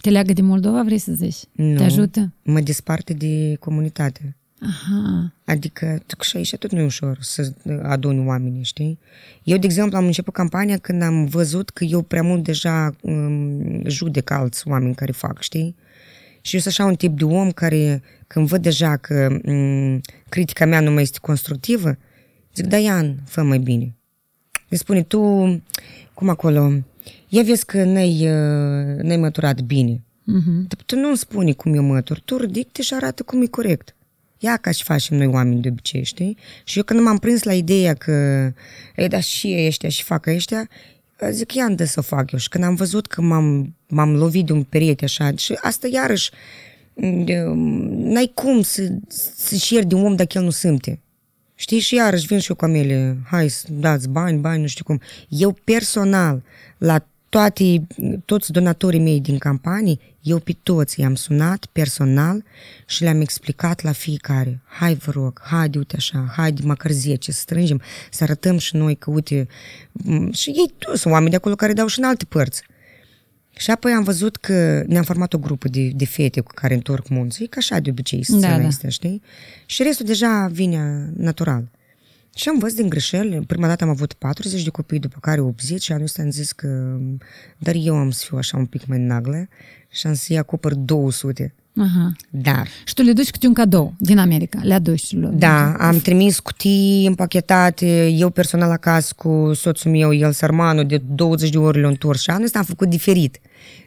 Te leagă de Moldova, vrei să zici? Nu. Te ajută? mă desparte de comunitate. Aha. Adică, tu și aici tot nu e ușor să aduni oamenii, știi? Eu, de exemplu, am început campania când am văzut că eu prea mult deja um, judec alți oameni care fac, știi? Și eu sunt așa un tip de om care, când văd deja că um, critica mea nu mai este constructivă, zic, Daian, fă mai bine. Îi spune, tu, cum acolo, ia vezi că n-ai, uh, n-ai măturat bine. Mhm. Dar tu nu îmi spune cum eu mătur, tu ridic și arată cum e corect. Ia ca și facem noi oameni de obicei, știi? Și eu când m-am prins la ideea că, e, dar și ei ăștia și fac ăștia, zic, ia de să o fac eu. Și când am văzut că m-am, m-am lovit de un perete așa, și asta iarăși, n-ai cum să, să-și ieri de un om dacă el nu simte. Știi, și iarăși vin și eu cu amele, hai să dați bani, bani, nu știu cum. Eu personal, la toate, toți donatorii mei din campanii, eu pe toți i-am sunat personal și le-am explicat la fiecare. Hai, vă rog, haide, uite așa, haide, măcar 10, să strângem, să arătăm și noi că, uite, m- și ei toți sunt oameni de acolo care dau și în alte părți. Și apoi am văzut că ne-am format o grupă de, de fete cu care întorc munții, ca așa de obicei scena Da, da. este, știi? Și restul deja vine natural. Și am văzut din greșeli, prima dată am avut 40 de copii, după care 80 și anul ăsta am zis că dar eu am să fiu așa un pic mai naglă și am să-i acopăr 200. Aha. Dar, Și tu le duci câte un cadou din America. Le aduci lor. da, am trimis cutii împachetate, eu personal acasă cu soțul meu, el sărmanul, de 20 de ori le-a întors și anul ăsta am făcut diferit.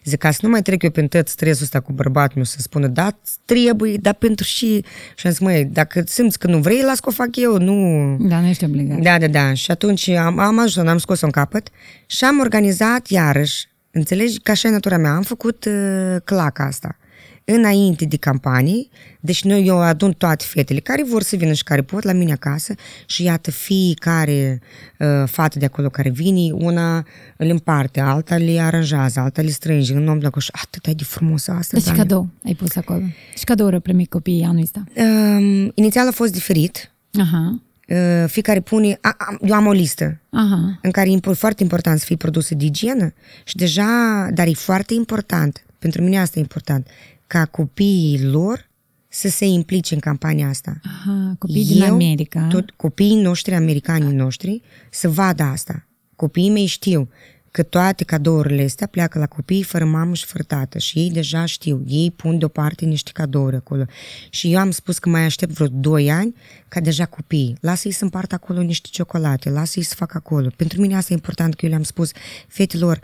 Zic, ca să nu mai trec eu prin tot stresul ăsta cu bărbatul meu să spună, da, trebuie, dar pentru și... Și am zis, măi, dacă simți că nu vrei, las că o fac eu, nu... Da, nu ești obligat. Da, da, da. Și atunci am, am ajuns, am scos-o în capăt și am organizat iarăși, înțelegi, ca așa e natura mea, am făcut uh, claca asta. Înainte de campanii, deci noi eu adun toate fetele care vor să vină și care pot la mine acasă și iată fiecare uh, fată de acolo care vine, una îl împarte, alta le aranjează, alta le strânge în om la coș. Atât e de frumos asta, Deci Doamne. cadou ai pus acolo. Și cadouri au primit copiii anul ăsta. Um, inițial a fost diferit. Aha. Uh, fiecare pune... A, a, eu am o listă Aha. în care e impor- foarte important să fie produse de igienă și deja, dar e foarte important, pentru mine asta e important, ca copiii lor să se implice în campania asta. Aha. Copii din America. Tot copiii noștri, americanii noștri, să vadă asta. Copiii mei știu că toate cadourile astea pleacă la copii fără mamă și fără tată și ei deja știu, ei pun deoparte niște cadouri acolo. Și eu am spus că mai aștept vreo 2 ani ca deja copiii, lasă-i să împartă acolo niște ciocolate, lasă-i să facă acolo. Pentru mine asta e important că eu le-am spus, fetelor,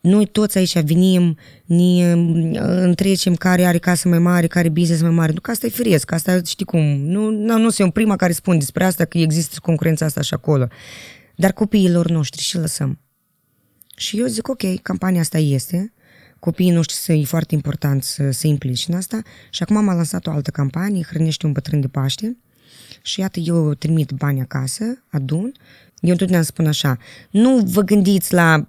noi toți aici venim, ne mm, întrecem care are casă mai mare, care business mai mare. Nu că asta e firesc, asta știi cum. Nu, nu, nu sunt prima care spun despre asta, că există concurența asta și acolo. Dar copiilor noștri și lăsăm. Și eu zic, ok, campania asta este, copiii noștri să e foarte important să se implice în asta și acum am lansat o altă campanie, Hrănește un bătrân de Paște și iată, eu trimit bani acasă, adun, eu întotdeauna spun așa, nu vă gândiți la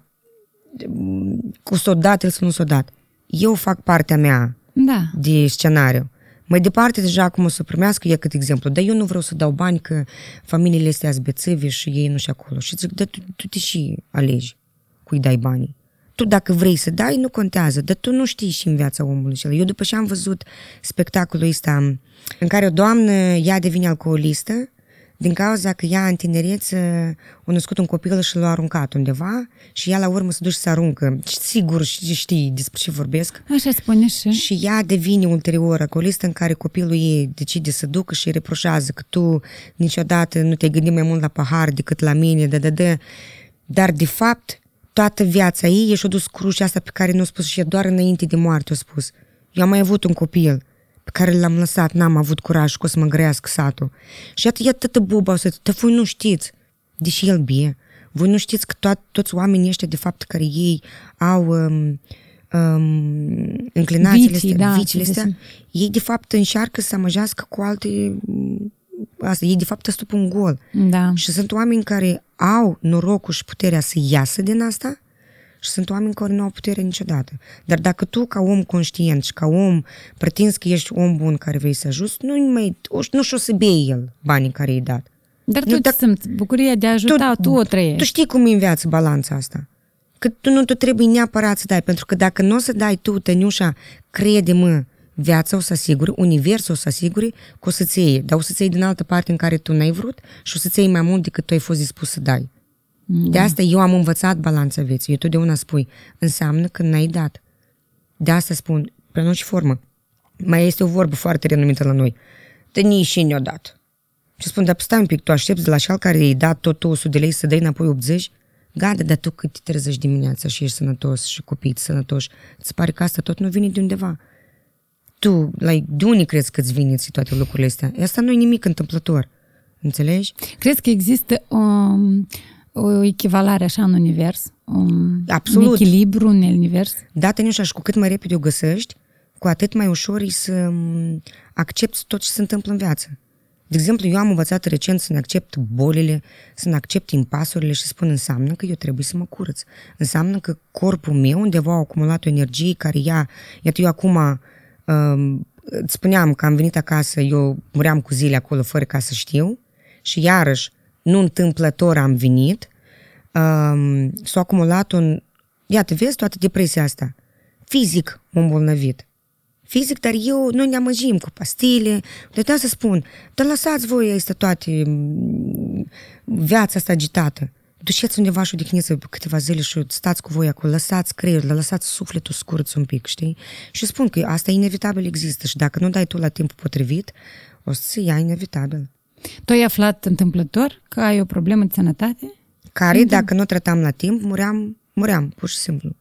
cu s-o dat, el să nu s-o dat. Eu fac partea mea Da. de scenariu. Mai departe, deja acum o să primească, e cât exemplu, dar eu nu vreau să dau bani că familiile astea bețevi și ei nu și acolo. Și zic, dar tu, tu te și alegi cui dai banii. Tu dacă vrei să dai, nu contează, dar tu nu știi și în viața omului acela. Eu după ce am văzut spectacolul ăsta în care o doamnă, ea devine alcoolistă, din cauza că ea în tinerețe a născut un copil și l-a aruncat undeva și ea la urmă se duce să aruncă. Sigur știi despre ce vorbesc. Așa spune și. Și ea devine ulterior alcoolistă în care copilul ei decide să ducă și reproșează că tu niciodată nu te-ai gândit mai mult la pahar decât la mine, de, de, de. Dar de fapt toată viața ei și-a dus crucea asta pe care nu a spus și doar înainte de moarte a spus. Eu am mai avut un copil pe care l-am lăsat, n-am avut curaj că o să mă grăiască satul. Și iată, iată tătă buba, o să te voi nu știți, deși el bie, voi nu știți că to- toți oamenii ăștia, de fapt, care ei au um, um, înclinațiile Vicii, astea, da, viciile astea, deci- ei de fapt încearcă să amăjească cu alte asta, ei de fapt stupă un gol. Da. Și sunt oameni care au norocul și puterea să iasă din asta și sunt oameni care nu au putere niciodată. Dar dacă tu, ca om conștient și ca om, pretinzi că ești om bun care vrei să ajuți, nu mai, nu și-o să bei el banii care i-ai dat. Dar Nu, tu dacă- te simți bucuria de a ajuta, tu, tu o trăiești. Tu știi cum e în viață balanța asta. Că tu nu tu trebuie neapărat să dai, pentru că dacă nu o să dai tu, Tăniușa, crede-mă, viața o să asiguri, universul o să asiguri că o să-ți iei, dar o să-ți iei din altă parte în care tu n-ai vrut și o să-ți iei mai mult decât tu ai fost dispus să dai. De asta eu am învățat balanța vieții. Eu totdeauna spui, înseamnă că n-ai dat. De asta spun, prenunț și formă. Mai este o vorbă foarte renumită la noi. Tănii și ne-o dat. Și spun, dar stai un pic, tu aștepți de la cel care i-ai dat tot 200 de lei să dai înapoi 80? Gata, dar tu cât te trezești dimineața și ești sănătos și copiii sănătoși, îți pare că asta tot nu vine de undeva. Tu, like, de unde crezi că îți vine ție toate lucrurile astea? Asta nu e nimic întâmplător. Înțelegi? Crezi că există um, o echivalare așa în univers? Um, Absolut. Un echilibru în univers? Dată niușa și cu cât mai repede o găsești, cu atât mai ușor e să m, accepti tot ce se întâmplă în viață. De exemplu, eu am învățat recent să ne accept bolile, să ne accept impasurile și spun înseamnă că eu trebuie să mă curăț. Înseamnă că corpul meu undeva a acumulat o energie care ea, iată eu acum um, îți spuneam că am venit acasă, eu muream cu zile acolo fără ca să știu și iarăși nu întâmplător am venit, um, s-a acumulat un, iată, vezi toată depresia asta, fizic m-am îmbolnăvit. Fizic, dar eu, noi ne amăjim cu pastile, de asta spun, dar lăsați voi este toate mm, viața asta agitată. Duceți undeva și odihniți câteva zile și stați cu voi acolo, lăsați creierul, lăsați sufletul scurț un pic, știi? Și spun că asta inevitabil există și dacă nu dai tu la timpul potrivit, o să ia inevitabil. Tu ai aflat întâmplător că ai o problemă de sănătate? Care, dacă nu tratam la timp, muream, muream, pur și simplu.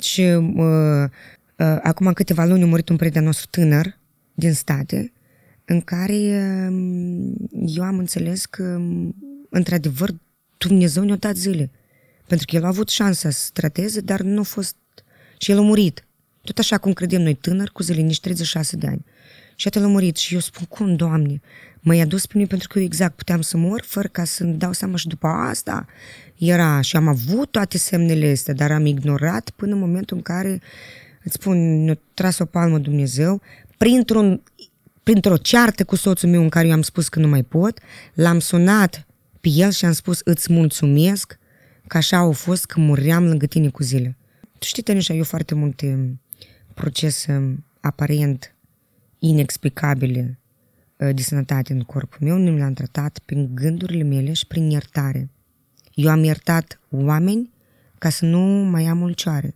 Și uh, uh, acum câteva luni a murit un prieten nostru tânăr din state, în care uh, eu am înțeles că, într-adevăr, Dumnezeu ne-a dat zile. Pentru că el a avut șansa să trateze, dar nu a fost... Și el a murit. Tot așa cum credem noi tânăr, cu zile nici 36 de ani. Și atât a murit. Și eu spun, cum, Doamne? M-ai adus pe mine pentru că eu exact puteam să mor, fără ca să-mi dau seama și după asta era. Și am avut toate semnele astea, dar am ignorat până în momentul în care, îți spun, ne-a tras o palmă Dumnezeu, printr-un, printr-o ceartă cu soțul meu în care eu am spus că nu mai pot, l-am sunat pe el și am spus, îți mulțumesc că așa au fost că muream lângă tine cu zile. Tu știi, Tănișa, eu foarte multe procese aparent inexplicabile de sănătate în corpul meu, nu le-am tratat prin gândurile mele și prin iertare. Eu am iertat oameni ca să nu mai am ulcioare.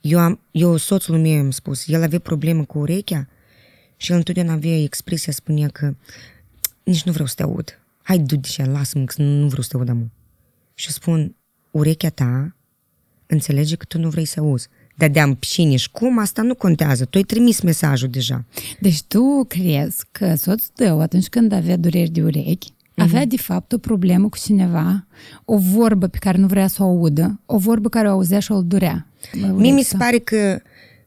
Eu, am, eu soțul meu am spus, el avea problemă cu urechea și el întotdeauna avea expresia, spunea că nici nu vreau să te aud. Hai, du-te lasă-mă, că nu vreau să te aud amu. Și spun, urechea ta înțelege că tu nu vrei să auzi. Dar de cine și cum, asta nu contează. Tu ai trimis mesajul deja. Deci tu crezi că soțul tău, atunci când avea dureri de urechi, avea de fapt o problemă cu cineva, o vorbă pe care nu vrea să o audă, o vorbă care o auzea și o durea. Mie mi se pare că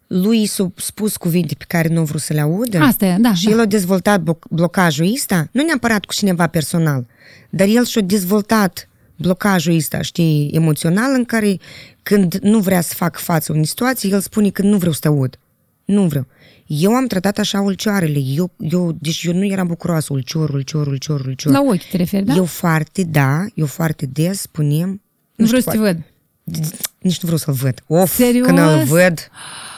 lui s-a spus cuvinte pe care nu vreau să le audă Asta e, da. și da. el a dezvoltat blo- blocajul ăsta, nu neapărat cu cineva personal, dar el și-a dezvoltat blocajul ăsta, știi, emoțional în care când nu vrea să facă față unei situații, el spune că nu vreau să te aud. Nu vreau. Eu am tratat așa ulcioarele. Eu, eu, deci eu nu eram bucuroasă. Ulcior, ulcior, ulcior, ulcior. La ochi te referi, da? Eu foarte, da, eu foarte des spunem... nu vreau știu, să te văd. Nici nu vreau să-l văd. Of, Serios? când îl văd.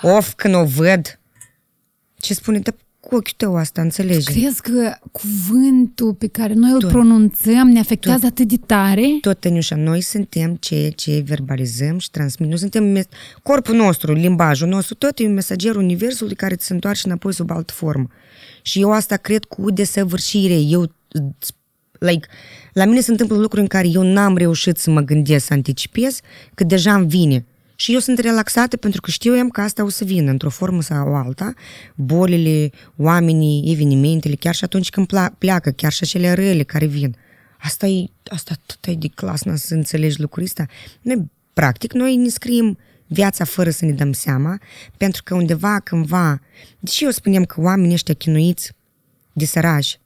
Of, când o văd. Ce spune? Dar cu ochiul tău asta, înțelegi? Crezi că cuvântul pe care noi îl Tot. pronunțăm ne afectează atât de tare? Tot, Tăniușa, noi suntem ceea ce verbalizăm și transmitem. Noi suntem mes- corpul nostru, limbajul nostru, tot e un mesager universului care ți se întoarce înapoi sub altă formă. Și eu asta cred cu desăvârșire. Eu, like, la mine se întâmplă lucruri în care eu n-am reușit să mă gândesc, să anticipez, că deja îmi vine. Și eu sunt relaxată pentru că știu eu că asta o să vină într-o formă sau alta, bolile, oamenii, evenimentele, chiar și atunci când pla- pleacă, chiar și acele rele care vin. Asta e, asta tot e de clasă să înțelegi lucrul ăsta. Noi, practic, noi ne scriem viața fără să ne dăm seama, pentru că undeva, cândva, deși eu spuneam că oamenii ăștia chinuiți de sărași,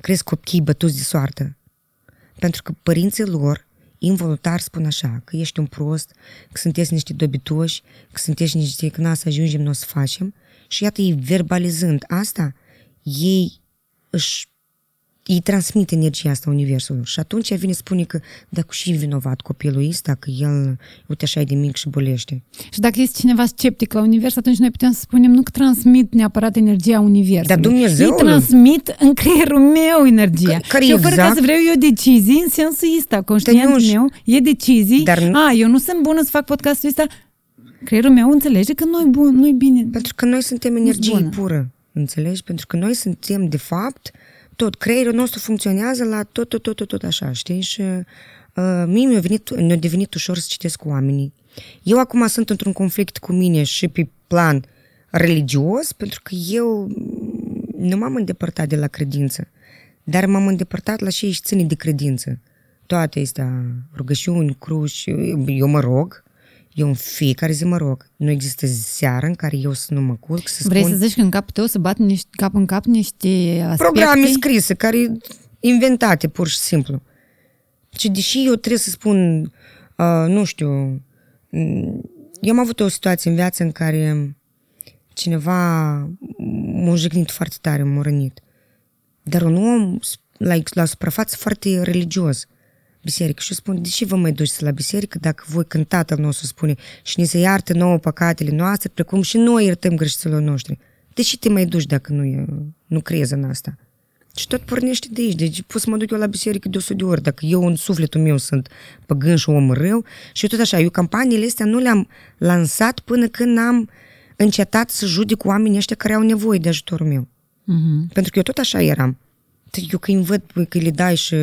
cresc copii bătuți de soartă, pentru că părinții lor involuntar spun așa, că ești un prost, că sunteți niște dobitoși, că sunteți niște, că n să ajungem, nu o să facem. Și iată, ei verbalizând asta, ei își îi transmit energia asta universului. Și atunci vine spune că dacă și vinovat copilul ăsta, că el, uite așa e de mic și bolește. Și dacă este cineva sceptic la univers, atunci noi putem să spunem nu că transmit neapărat energia universului. Dar Dumnezeul- Ei transmit în creierul meu energia. Ca- care și eu fără ca exact- să vreau eu decizii, în sensul ăsta, conștientul Tăniuș, meu e decizii. dar nu- A, eu nu sunt bună să fac podcastul ăsta. Creierul meu înțelege că nu-i bun, nu-i bine. Pentru că noi suntem energie bună. pură, înțelegi? Pentru că noi suntem, de fapt, tot, creierul nostru funcționează la tot, tot, tot, tot, tot așa, știi? Și uh, mie mi-a, venit, mi-a devenit ușor să citesc cu oamenii. Eu acum sunt într-un conflict cu mine și pe plan religios, pentru că eu mm, nu m-am îndepărtat de la credință, dar m-am îndepărtat la ce își ține de credință. Toate astea, rugăciuni, cruci, eu mă rog, eu în fiecare zi mă rog. Nu există seară în care eu să nu mă culc, să Vrei spun să zici că în capul tău să bat niște, cap în cap niște aspecte? programe scrise, care inventate pur și simplu. Și deși eu trebuie să spun, uh, nu știu, mm, eu am avut o situație în viață în care cineva m-a jignit foarte tare, m-a rănit. Dar un om like, la suprafață foarte religios, biserică. Și eu spun, de ce vă mai duceți la biserică dacă voi când tatăl nostru spune și ne se iartă nouă păcatele noastre, precum și noi iertăm greșelilor noștri? De ce te mai duci dacă nu, e, nu crezi în asta? Și tot pornește de aici. Deci pot să mă duc eu la biserică de 100 de ori. Dacă eu în sufletul meu sunt păgân și om rău, și eu tot așa, eu campaniile astea nu le-am lansat până când am încetat să judec oamenii ăștia care au nevoie de ajutorul meu. Mhm. Pentru că eu tot așa eram. Eu când îi văd că le dai și,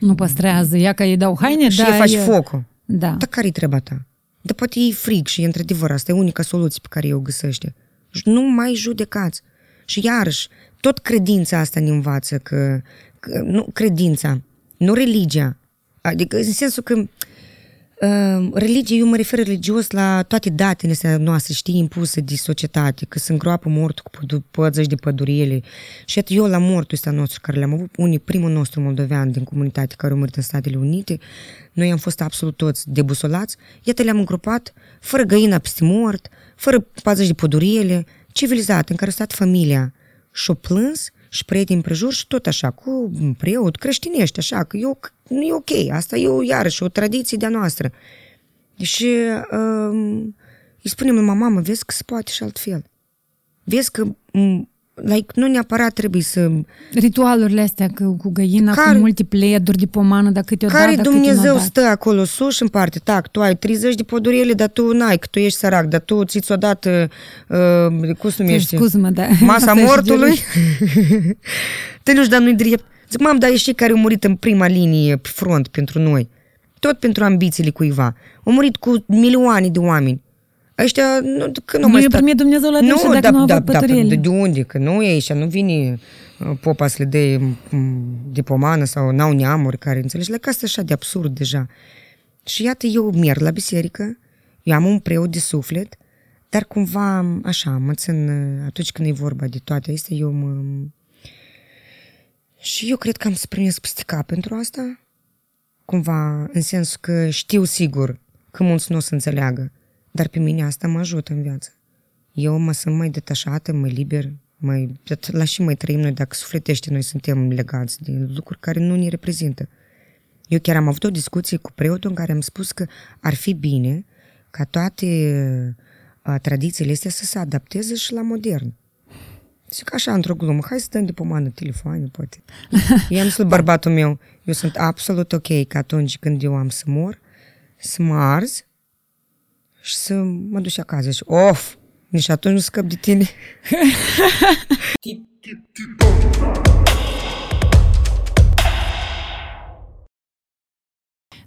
Nu păstrează. Ia că îi dau haine, și da, le faci e- focul. Da. Dar care-i treaba ta? Dar poate e frig și e într-adevăr, asta e unica soluție pe care eu o găsește. Și nu mai judecați. Și iarăși, tot credința asta ne învață că, că nu credința, nu religia. Adică în sensul că uh, religie, eu mă refer religios la toate datele astea noastre, știi, impuse de societate, că se îngroapă mortul cu pădu- păzăși de păduriele. Și iată eu la mortul ăsta nostru, care l-am avut unii, primul nostru moldovean din comunitate care a murit în Statele Unite, noi am fost absolut toți debusolați, iată le-am îngropat, fără găina peste mort, fără păzăși de păduriele, civilizat, în care a stat familia și-o plâns și prieteni împrejur și tot așa, cu preot, creștinești, așa, că eu, nu e ok, asta e o, iarăși o tradiție de-a noastră. Și um, îi spunem lui mama, vezi că se poate și altfel. Vezi că m, like, nu neapărat trebuie să... Ritualurile astea cu, cu găina, Care- cu multe pleduri de pomană, dacă câte o care dat, dacă Dumnezeu câte n-o dat. stă acolo sus în parte, tac, tu ai 30 de păduriele, dar tu n-ai, că tu ești sărac, dar tu ți-ți-o dat, uh, cum se numește? Scuză-mă, da. Masa Asta e mortului. și Te nu dar nu-i drept. Zic, mam, dar ești cei care au murit în prima linie pe front pentru noi. Tot pentru ambițiile cuiva. Au murit cu milioane de oameni. Ăștia, nu, că nu, Nu mai i-a sta- primit Dumnezeu la dânsul dacă da, nu a da, avut da, păturiele. de unde? Că nu e aici, nu vine uh, popa să le dea mm, de pomană sau n-au neamuri care, înțelegi? La că asta e așa de absurd deja. Și iată, eu merg la biserică, eu am un preot de suflet, dar cumva, așa, mă țin, uh, atunci când e vorba de toate astea, eu mă... Și eu cred că am să primesc peste cap pentru asta, cumva, în sensul că știu sigur că mulți nu o să înțeleagă, dar pe mine asta mă ajută în viață. Eu mă sunt mai detașată, mai liber, mai, la și mai trăim noi, dacă sufletește, noi suntem legați de lucruri care nu ne reprezintă. Eu chiar am avut o discuție cu preotul în care am spus că ar fi bine ca toate uh, tradițiile astea să se adapteze și la modern. Zic așa, într-o glumă, hai să dăm de pomană telefoane, poate. I-am spus bărbatul meu, eu sunt absolut ok că atunci când eu am să mor, să mă arzi și să mă duci acasă. Și, of, nici atunci nu scăp de tine.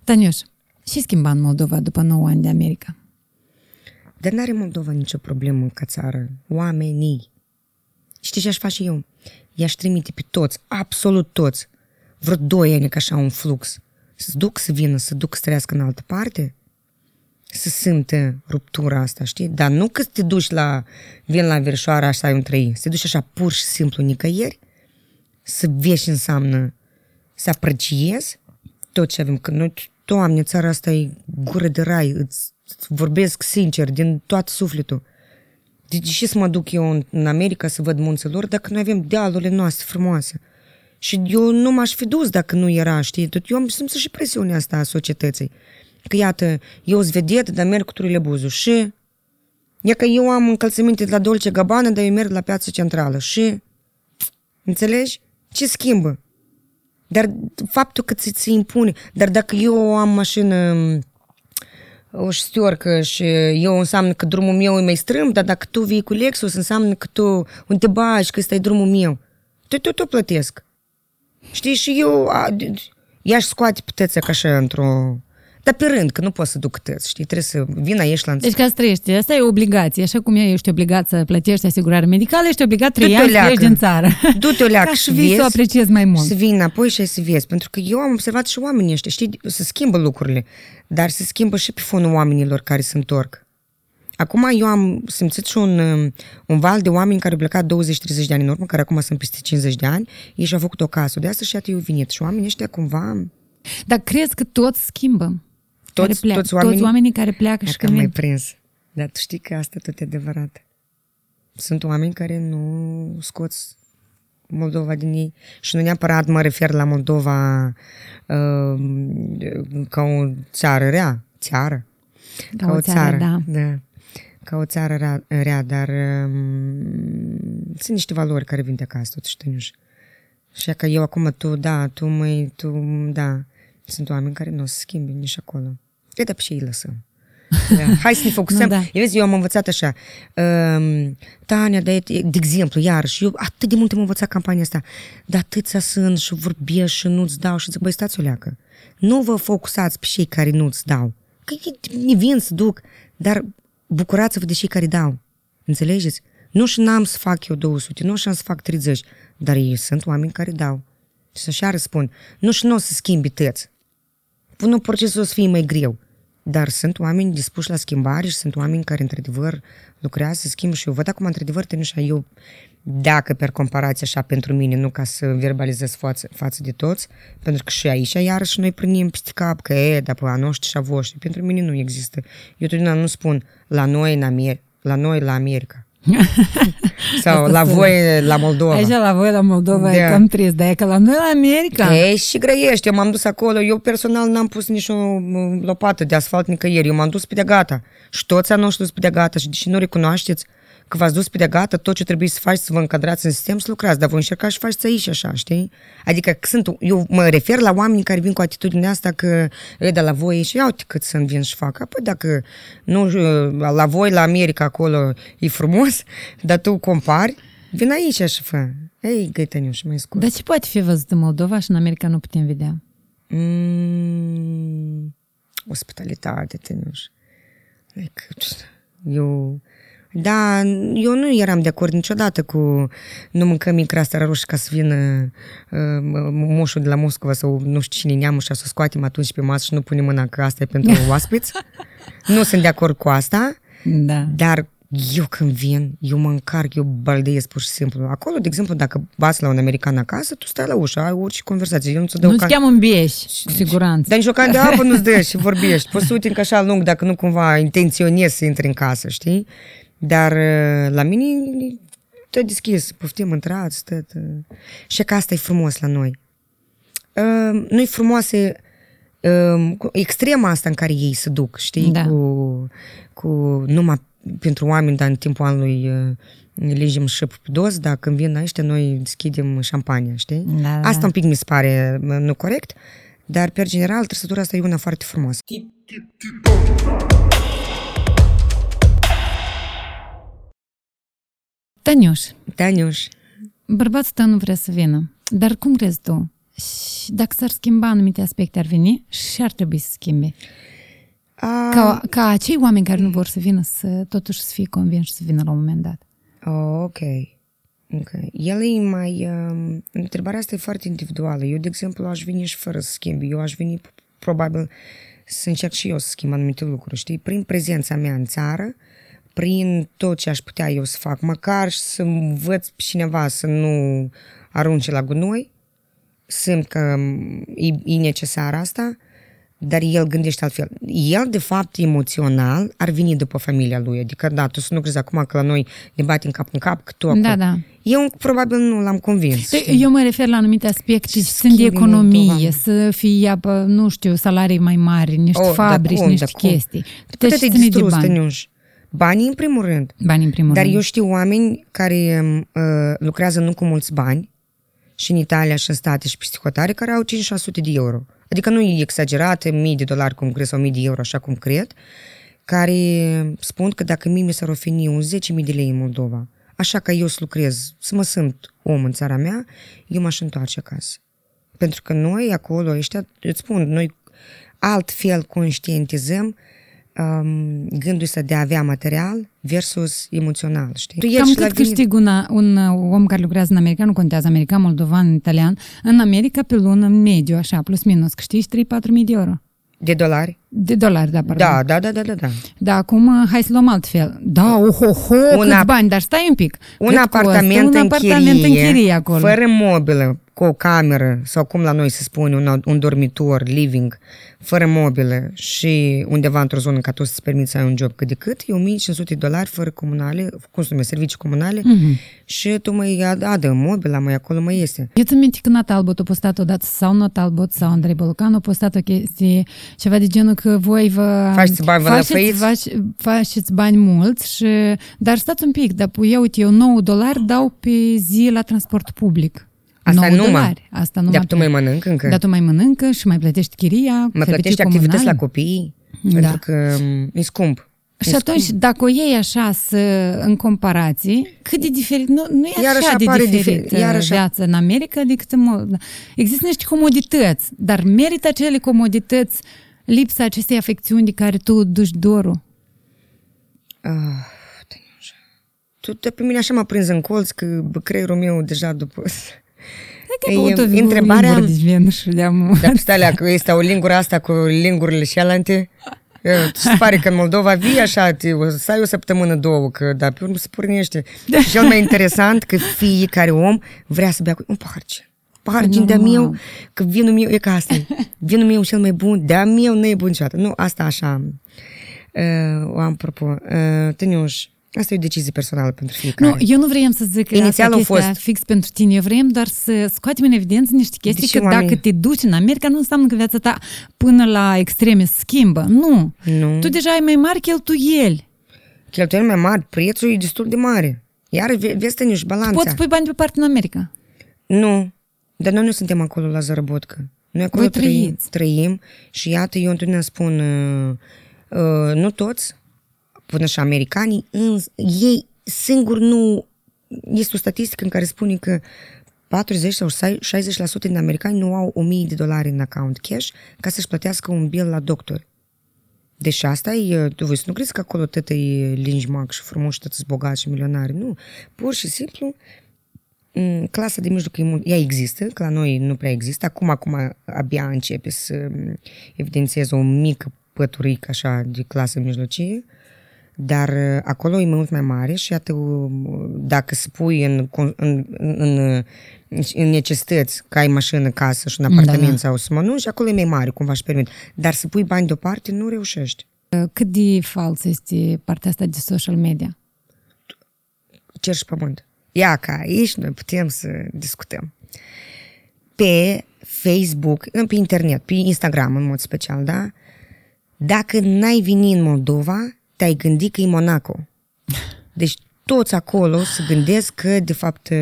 Taniuș, ce schimba în Moldova după 9 ani de America? Dar n-are Moldova nicio problemă ca țară. Oamenii. Știi ce aș face eu? I-aș trimite pe toți, absolut toți, vreo doi ani ca așa un flux. Să duc să vină, să duc să trăiască în altă parte, să simte ruptura asta, știi? Dar nu că te duci la, vin la verișoara așa ai un trăi, să te duci așa pur și simplu nicăieri, să vezi ce înseamnă să apreciezi tot ce avem. Că noi, Doamne, țara asta e gură de rai, îți vorbesc sincer, din toată sufletul. De ce să mă duc eu în, în America să văd munții lor dacă noi avem dealurile noastre frumoase? Și eu nu m-aș fi dus dacă nu era, știi? Tot eu am simțit și presiunea asta a societății. Că iată, eu sunt vedet, dar merg cu trurile buzu. Și? E că eu am încălțăminte de la Dolce Gabbana, dar eu merg la piața centrală. Și? Înțelegi? Ce schimbă? Dar faptul că ți ți impune, dar dacă eu am mașină o știorcă și eu înseamnă că drumul meu e mai strâmb, dar dacă tu vii cu Lexus, înseamnă că tu unde bagi, că ăsta e drumul meu. Tu tot o plătesc. Știi, și eu i-aș scoate puteția ca așa într-o dar pe rând, că nu poți să duc tăți, știi? Trebuie să vină, ești la Deci ca să trăiești, asta e o obligație. Așa cum ești obligat să plătești asigurare medicală, ești obligat trei ani să ieși din țară. Du-te o leacă ca și vii vezi, să o apreciezi mai mult. Să vii înapoi și să vezi. Pentru că eu am observat și oamenii ăștia, știi, să schimbă lucrurile, dar se schimbă și pe fonul oamenilor care se întorc. Acum eu am simțit și un, un val de oameni care au plecat 20-30 de ani în urmă, care acum sunt peste 50 de ani, ei și-au făcut o casă. De asta și iată eu venit. Și oamenii ăștia cumva... Dar crezi că toți schimbă? Toți, care pleacă, toți, oamenii, toți oamenii care pleacă și Dacă am când mai vin. prins. Dar tu știi că asta tot e adevărat. Sunt oameni care nu scoți Moldova din ei. Și nu neapărat mă refer la Moldova uh, ca o țară rea. Țară. Ca o țară, da. da. Ca o țară rea, rea dar um, sunt niște valori care vin de acasă, totuși, Tăniuș. Și că eu acum, tu, da, tu măi, tu, da. Sunt oameni care nu o să schimbe nici acolo. E, dar pe și ei lăsăm. Da. Hai să ne focusăm. Nu, da. Eu, vezi, eu am învățat așa. Um, Tania, de, de exemplu, iarăși, eu atât de mult am învățat campania asta, dar atâția sunt și vorbesc și nu-ți dau și zic, băi, stați o leacă. Nu vă focusați pe cei care nu-ți dau. Că ne vin să duc, dar bucurați-vă de cei care dau. Înțelegeți? Nu și n-am să fac eu 200, nu și am să fac 30, dar ei sunt oameni care dau. Și așa răspund. Nu și nu o să schimbi tăți. Nu procesul o să fie mai greu. Dar sunt oameni dispuși la schimbare și sunt oameni care, într-adevăr, lucrează, schimbă și eu văd acum, într-adevăr, Tenușa, eu, dacă per comparație așa pentru mine, nu ca să verbalizez față, față de toți, pentru că și aici, iarăși, noi prindem peste cap că, e, dar pe a noștri și a voștri, pentru mine nu există. Eu totdeauna nu spun la noi, în Amer- la noi, la America. Sau la voi, la Moldova. Așa la voi la Moldova da. e Da. cam trist, dar e că la noi la America. Ei, și grăiești, eu m-am dus acolo, eu personal n-am pus nici o m, lopată de asfalt nicăieri, eu m-am dus pe de gata. Și toți am dus pe de gata și deși nu recunoașteți că v-ați dus pe de gata, tot ce trebuie să faci să vă încadrați în sistem, să lucrați, dar voi încercați și faceți aici așa, știi? Adică că sunt, eu mă refer la oamenii care vin cu atitudinea asta că e de la voi și ia uite cât să-mi vin și fac. Apoi dacă nu, la voi, la America acolo e frumos, dar tu compari, vin aici și fă. Ei, găităniu și mai scurt. Dar ce poate fi văzut în Moldova și în America nu putem vedea? Mm, ospitalitate, Tănuș. Like, eu... Da, eu nu eram de acord niciodată cu nu mâncăm în crastara roșie ca să vină uh, moșul de la Moscova sau nu știu cine neamul și să o scoatem atunci pe masă și nu punem mâna că asta e pentru oaspeți. nu sunt de acord cu asta, Da. dar eu când vin, eu mă încarc, eu baldeiesc pur și simplu. Acolo, de exemplu, dacă bați la un american acasă, tu stai la ușă, ai orice conversație. Eu nu ți dau Nu-ți ca- cheamă în bieș, cu siguranță. dar nici o can de apă nu-ți dă și vorbești. Poți să uite încă așa lung dacă nu cumva intenționezi să intri în casă, știi? Dar uh, la mine e tot deschis, poftim, intrați, tot. uh. Și că asta e frumos la noi. Uh, nu e frumoasă uh, cu- extrema asta în care ei se duc, știi, Da. cu, cu numai pentru oameni, dar în timpul anului uh, legem și pe dos, dar când vin ăștia, noi deschidem șampania, știi? Da, da, Asta da. un pic mi se pare uh, nu corect, dar, pe general, trăsătura asta e una foarte frumoasă. Tăniuș, Taniuș, bărbatul tău nu vrea să vină. Dar cum crezi tu? Și dacă s-ar schimba anumite aspecte, ar veni și ar trebui să schimbe. a, Ca, ca acei oameni care nu vor să vină să totuși să fie convinși să vină la un moment dat. Oh, ok. Ok. El e mai... Um, întrebarea asta e foarte individuală. Eu, de exemplu, aș veni și fără să schimb. Eu aș veni, probabil, să încerc și eu să schimb anumite lucruri, știi? Prin prezența mea în țară, prin tot ce aș putea eu să fac, măcar și să învăț pe cineva să nu arunce la gunoi, simt că um, e, e necesar asta, dar el gândește altfel. El, de fapt, emoțional, ar veni după familia lui. Adică, da, tu să nu crezi acum că la noi ne batem cap în cap, că tu acolo. Da, da. Eu probabil nu l-am convins. Păi, știi? Eu mă refer la anumite aspecte ce sunt de Schimbi economie, Moldova. să fie, bă, nu știu, salarii mai mari, niște Oh, da, fabrici, cum, niște da, cum? chestii. Cât Deci te-ai ține de distrus, bani. Tăniuș? Banii, în primul rând. Bani în primul Dar rând. eu știu oameni care uh, lucrează nu cu mulți bani, și în Italia și în state și peste hotare, care au 5-600 de euro. Adică nu e exagerat, mii de dolari cum cred sau mii de euro, așa cum cred, care spun că dacă mie mi s-ar oferi un 10.000 de lei în Moldova, așa că eu să lucrez, să mă simt om în țara mea, eu m-aș întoarce acasă. Pentru că noi acolo, ăștia, îți spun, noi altfel conștientizăm um, gândul ăsta de a avea material versus emoțional, știi? Tu Cam ieși la cât venit- câștig un, un uh, om care lucrează în America, nu contează american, moldovan, italian, în America pe lună, în mediu, așa, plus minus, câștigi 3-4 mii de euro. De dolari? De dolari, da, pardon. Da, da, da, da, da, da. Da, acum uh, hai să luăm altfel. Da, oho-ho, Un câți ap- bani, dar stai un pic. Un Cât apartament, costă? un în, apartament chirie, în chirie acolo. fără mobilă, cu o cameră, sau cum la noi se spune, un, un dormitor, living, fără mobilă și undeva într-o zonă ca tu să-ți permiți să ai un job cât de cât, e 1500 de dolari fără comunale, cum se numește, servicii comunale Mhm. și tu mai adă mobila, mai acolo mai este. Eu țin minte că Natalbot a postat odată, sau Natalbot, sau Andrei Bolucan a postat o chestie, ceva de genul că voi vă... Faceți bani, vă faceți, lăfăiți? faci- faceți bani mulți, și, dar stați un pic, dar eu, uite, eu 9 dolari dau pe zi la transport public. Asta 9 numai? dolari. Asta numai Dar tu pe- mai mănânc încă? Dar tu mai mănâncă și mai plătești chiria, Mă servicii plătești activități comunale. la copii? Da. Pentru că m, e scump. E Și atunci, dacă o iei așa să, în comparații, cât de diferit, nu, nu e Iarăși așa de apare diferit difer- iarăși- viața în America decât în Moldova. Există niște comodități, dar merită acele comodități lipsa acestei afecțiuni de care tu duci dorul. Ah, Tăniușa. tu te pe mine așa m-a prins în colț că bă, creierul meu deja după... Hai E, că e, întrebarea- De ven și de-am... Dar stai alea, că este o lingură asta cu lingurile și alante. Ți se pare că în Moldova vii așa, te, o să ai o săptămână, două, că da, pe urmă se pornește. Și cel mai interesant că fiecare om vrea să bea cu un paharce. Pahar din de Normal. meu, că vinul meu e ca asta. Vinul meu e cel mai bun, de meu nu e bun niciodată. Nu, asta așa uh, o am apropo. Uh, Tăniuș, asta e o decizie personală pentru fiecare. Nu, eu nu vreau să zic că Inițial asta au chestia fost- fix pentru tine. Eu vreau doar să scoatem în evidență niște chestii ce că dacă oamenii- te duci în America, nu înseamnă că viața ta până la extreme se schimbă. Nu. Nu. Tu deja ai mai mari cheltuieli. Cheltuieli mai mari, prețul e destul de mare. Iar ve- vezi Tăniuș, balanța. Poți pui bani pe parte în America. Nu, dar noi nu suntem acolo la Zărăbotcă. Noi acolo Voi trăim, trăiți. trăim și iată, eu întotdeauna spun, uh, uh, nu toți, până și americanii, în, ei singuri nu... Este o statistică în care spune că 40 sau 60% din americani nu au 1000 de dolari în account cash ca să-și plătească un bill la doctor. Deci asta e, tu voi să nu crezi că acolo tot e linjmac și frumos și toți bogați și milionari. Nu, pur și simplu Mm, clasa de mijloc, e mult- ea există, că la noi nu prea există. Acum, acum abia începe să mm, evidențieze o mică păturică așa de clasă mijlocie, dar uh, acolo e mult mai mare și iată, uh, dacă spui în, con- în, în, în, în necesități că ai mașină, casă și un apartament Da. sau să mănânci, acolo e mai mare, cumva își permit. Dar să pui bani deoparte, nu reușești. Cât de fals este partea asta de social media? cer și pământ. Ia ca aici noi putem să discutăm. Pe Facebook, pe internet, pe Instagram în mod special, da? Dacă n-ai venit în Moldova, te-ai gândit că e Monaco. Deci toți acolo se gândesc că, de fapt, uh,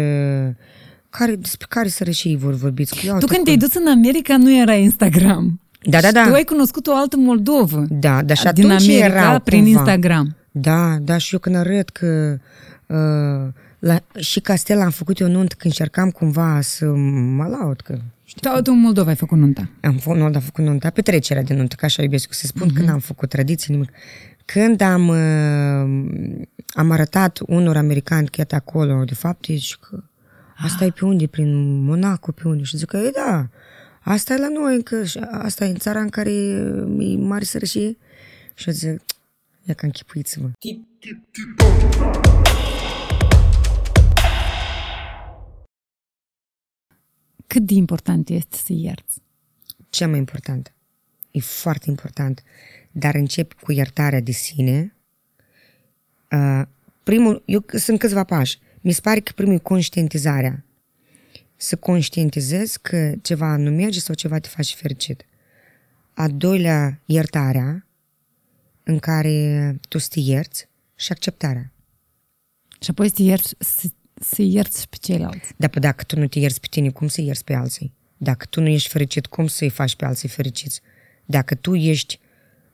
care, despre care sărășii vor vorbiți. Că, tu când te-ai dus în America nu era Instagram. Da, da, da. Și tu ai cunoscut o altă Moldovă. Da, dar și din atunci America erau prin cumva. Instagram. Da, da, și eu când arăt că uh, la, și Castel am făcut eu nuntă când încercam cumva să mă laud că Tu, tu în Moldova ai făcut nunta. am făcut, nu, am făcut nunta, petrecerea de nuntă, că așa iubesc să spun, Mhm. uh-huh. când am făcut tradiții, nimic. Când am, uh, am arătat unor americani că iată acolo, de fapt, zici că asta e pe unde, prin Monaco, pe unde? Și zic că, e da, asta e la noi încă, și asta e în țara în care e mare sărășie. Și eu zic, ia că închipuiți-vă. Cât de important este să ierți? cea mai important. E foarte important. Dar încep cu iertarea de sine. Uh, primul, eu sunt câțiva pași. Mi se pare că primul e conștientizarea. Să conștientizezi că ceva nu merge sau ceva te face fericit. A doilea, iertarea, în care tu să te ierți și acceptarea. Și apoi să ierți, să, să ierți și pe ceilalți. Dar pe dacă tu nu te ierți pe tine, cum să ierți pe alții? Dacă tu nu ești fericit, cum să-i faci pe alții fericiți? Dacă tu ești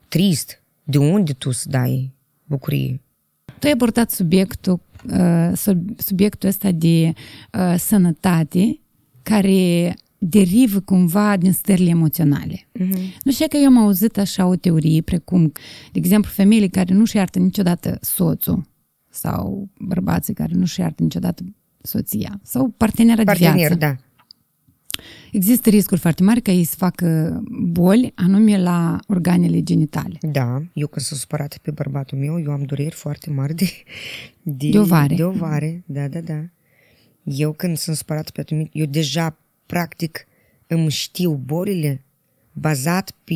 trist, de unde tu să dai bucurie? Tu ai abordat subiectul, uh, sub- subiectul ăsta de uh, sănătate care derivă cumva din stările emoționale. Mm-hmm. Nu știu că eu am auzit așa o teorie, precum, de exemplu, femeile care nu-și iartă niciodată soțul sau bărbații care nu-și iartă niciodată soția sau partenera de Partener, viață. da. Există riscuri foarte mari ca ei să facă boli, anume la organele genitale. Da, eu când sunt supărat pe bărbatul meu, eu am dureri foarte mari de... De, De ovare. De ovare, da, da, da. Eu când sunt supărat pe atunci, eu deja, practic, îmi știu bolile bazat pe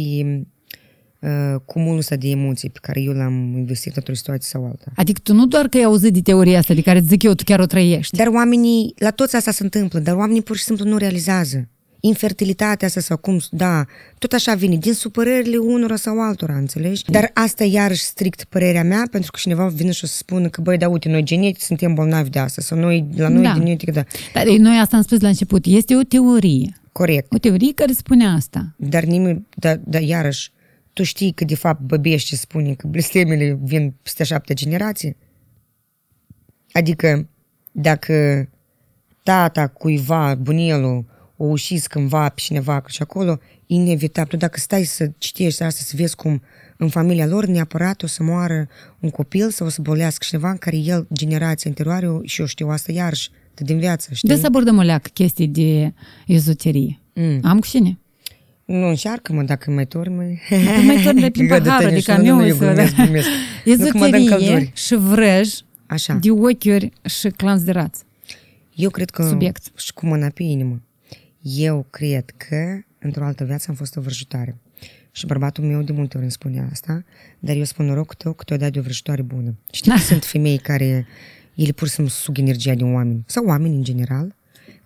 uh, cumulul ăsta de emoții pe care eu l-am investit într-o situație sau alta. Adică tu nu doar că ai auzit de teoria asta de care îți zic eu, tu chiar o trăiești. Dar oamenii, la toți asta se întâmplă, dar oamenii pur și simplu nu realizează. Infertilitatea asta sau cum, da, tot așa vine, din supărările unora sau altora, înțelegi? Dar asta iarăși strict părerea mea, pentru că cineva vine și o să spună că, băi, da, uite, noi genetic suntem bolnavi de asta, sau noi, la noi Da. genetic, da. Dar noi asta am spus la început. Este o teorie. Corect. O teorie care spune asta. Dar nimeni, dar, dar iarăși, tu știi că de fapt băbește spune că blestemele vin peste șapte generații? Adică dacă tata cuiva, bunelul, o ușis cândva pe cineva și acolo, inevitabil, dacă stai să citești asta, să vezi cum în familia lor neapărat o să moară un copil sau o să bolească cineva în care el, generația anterioară, și eu știu asta iarăși, de din viață, știi? De să abordăm o leacă chestii de ezoterie. Mm. Am cu cine? Nu încearcă-mă dacă mai torni. Tu mai torni prin Gata, paharul de Tăniș, nu, nu, camion. eu glumesc, glumesc. Nu că mă dă în Ezoterie călduri. și vrăj Așa. de ochiuri și clanți de rați. Eu cred că... Subiect. Și cu mâna pe inimă. Eu cred că într-o altă viață am fost o vrăjitoare. Și bărbatul meu de multe ori îmi spune asta, dar eu spun norocul tău că tu dat de o vrăjitoare bună. Știi că sunt femei care ele pur și simplu sug energia din oameni, sau oameni în general,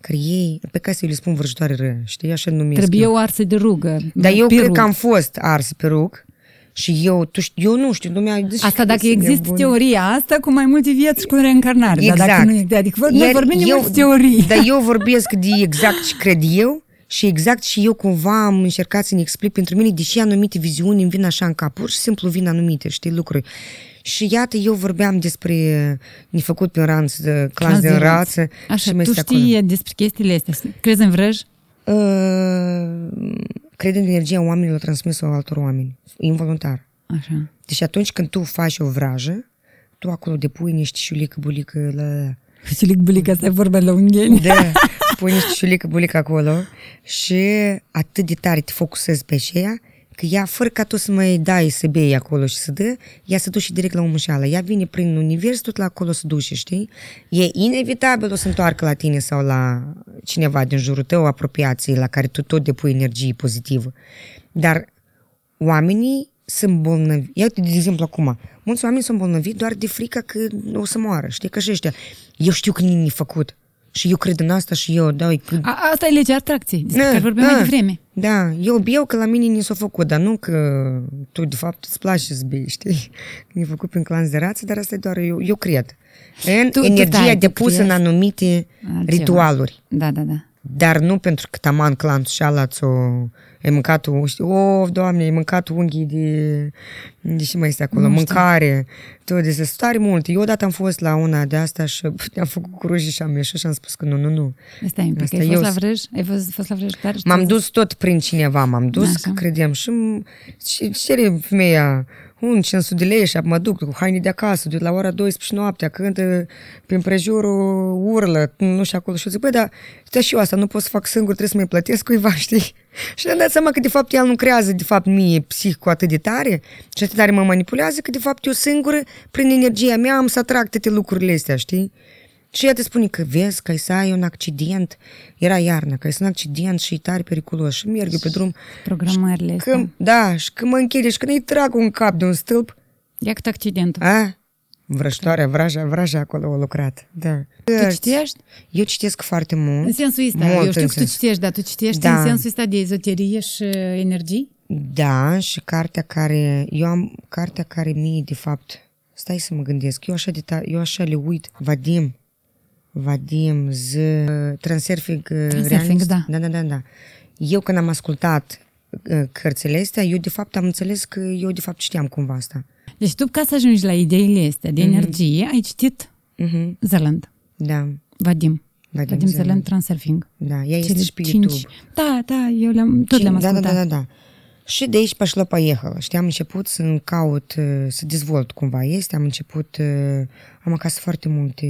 care ei, pe care să eu le spun vrăjitoare ră, știi, așa numesc Trebuie eu. o arsă de rugă. Dar eu pirul. cred că am fost ars pe rug și eu, tu știi, eu nu știu, lumea... zice Asta că dacă sunt există nebun. teoria asta cu mai multe vieți și cu reîncarnare. Dar dacă Exact. nu e, adică vor- noi Iar vorbim de eu- multe teorii. Dar eu vorbesc de exact ce cred eu și exact și eu cumva am încercat să ne explic pentru mine, deși anumite viziuni îmi vin așa în cap, pur și simplu vin anumite, știi, lucruri. Și iată, eu vorbeam despre nefăcut pe ranț, de clas de rață. Așa, și mai tu este acolo. știi despre chestiile astea. Crezi în vrăj? Uh, cred în energia oamenilor transmisă altor oameni, involuntar. Așa. Deci atunci când tu faci o vrajă, tu acolo depui niște șulică, bulică la Făcilic bulic, asta e vorba la ungheni. Da, pui niște șulică bulică acolo și atât de tare te focusezi pe aceea că ea, fără ca tu să mai dai să bei acolo și să dă, ea se duce direct la umușeală. Ea vine prin univers, tot la acolo se duce, știi? E inevitabil o să întoarcă la tine sau la cineva din jurul tău, apropiații, la care tu tot depui energie pozitivă. Dar oamenii sunt bolnavi. Iată, de exemplu, acum, mulți oameni sunt bolnavi doar de frică că o să moară, știi, că și ăștia. Eu știu că nimic făcut. Și eu cred în asta și eu, da, că... A, asta e legea atracției, despre care vorbeam mai devreme. Da, eu eu că la mine ni s-a făcut, dar nu că tu, de fapt, îți place să bei, știi? E făcut prin clanț de rață, dar asta e doar eu, eu cred. În Tu- tu energia stai, tu depusă în crezi? anumite Altceva. ritualuri. Da, da, da. Dar nu pentru că taman clanțul și ala ți-o... Ai mâncat, o, știi, o, doamne, ai mâncat unghii de... De ce mai este acolo? Nu știu. Mâncare. Tot de sunt tare mult. Eu odată am fost la una de asta și am făcut cu ruji și am ieșit și am spus că nu, nu, nu. Stai un pic, Asta ai eu fost la sunt- vrăj? Ai fost, fost la vrăj tare? M-am dus tot prin cineva, m-am dus, Așa. că credeam și m- și cere femeia un 500 de lei și mă duc cu haine de acasă, de la ora 12 noaptea, cântă prin prejurul, urlă, nu știu acolo. Și eu zic, băi, dar stai și eu asta nu pot să fac singur, trebuie să mai plătesc cuiva, știi? Și am dat seama că de fapt el nu creează de fapt mie psihic cu atât de tare și atât de tare mă manipulează că de fapt eu singură, prin energia mea, am să atrag toate lucrurile astea, știi? Și ea te spune că vezi că ai să ai un accident, era iarna, că ai să ai un accident și e tare periculos și merg eu pe drum. Programările Că, astea. da, și că mă închide și când îi trag un cap de un stâlp, Ia cât accidentul. a? Vrăjitoarea, vraja, vraja acolo a lucrat, da. Tu citești? Eu citesc foarte mult. În sensul ăsta, Mult eu știu în că tu sens. citești, dar tu citești Da. în sensul ăsta de ezoterie și energii? Da, și cartea care, eu am cartea care mie, de fapt, stai să mă gândesc, eu așa, de ta, eu așa le uit, Vadim, Vadim, Z, Transurfing, Transurfing, Realist. da. da. Da, da, da. Eu când am ascultat uh, cărțile astea, eu de fapt am înțeles că eu de fapt știam cumva asta. Deci tu, ca să ajungi la ideile astea Mhm. de energie, ai citit Uh-huh. Zeland, Da, Vadim. Vadim Vadim Zeland. Zeland Transurfing. da, ea este Cele și pe cinci. YouTube. Da, da, eu le-am, tot le-am da, da, ascultat. da, da, da. Și de aici пошло поехало. Știi, am început să caut, uh, să dezvolt cumva este, am început, uh, am acasă foarte multe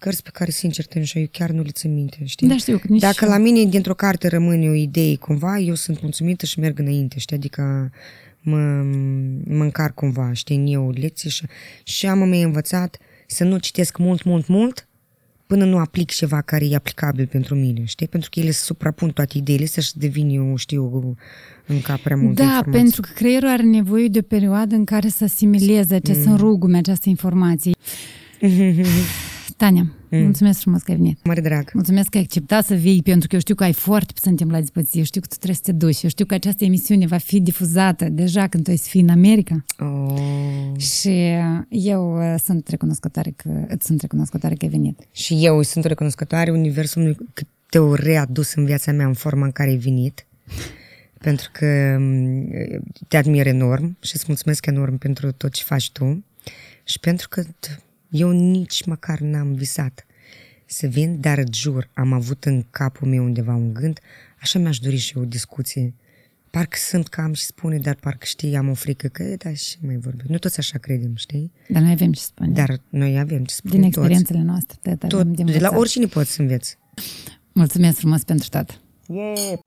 cărți pe care, sincer, te eu chiar nu le țin minte, știi? Da, știu că nici Dacă eu. la mine dintr-o carte rămâne o idee cumva, eu sunt mulțumită și merg înainte, știi? Adică mă, mă încarc cumva, știi, în eu lecții și, și am mai învățat să nu citesc mult, mult, mult, până nu aplic ceva care e aplicabil pentru mine, știi? Pentru că ele se suprapun toate ideile astea și devin eu, știu, în cap prea multe Da, informații. pentru că creierul are nevoie de o perioadă în care să asimileze acest mm. rugume, această informație. Tania, mm. mulțumesc frumos că ai venit. Mare drag. Mulțumesc că ai acceptat să vii, pentru că eu știu că ai foarte puțin timp la dispoziție. Eu știu că tu trebuie să te duci. Eu știu că această emisiune va fi difuzată deja când tu ai să fii în America. Oh. Și eu uh, sunt recunoscătoare că, îți sunt recunoscătoare că ai venit. Și eu sunt recunoscătoare Universului că te-au readus în viața mea în forma în care ai venit. Pentru că m, te admir enorm și îți mulțumesc enorm pentru tot ce faci tu. Și pentru că t- eu nici măcar n-am visat să vin, dar îți jur, am avut în capul meu undeva un gând, așa mi-aș dori și eu o discuție. Parcă sunt că am și spune, dar parcă știi, am o frică că, e, da, și mai vorbesc. Nu toți așa credem, știi? Dar noi avem ce spune. Dar noi avem ce spune Din toți. experiențele noastre. De, de, Tot, de la oricine poți să înveți. Mulțumesc frumos pentru tot. Yeah.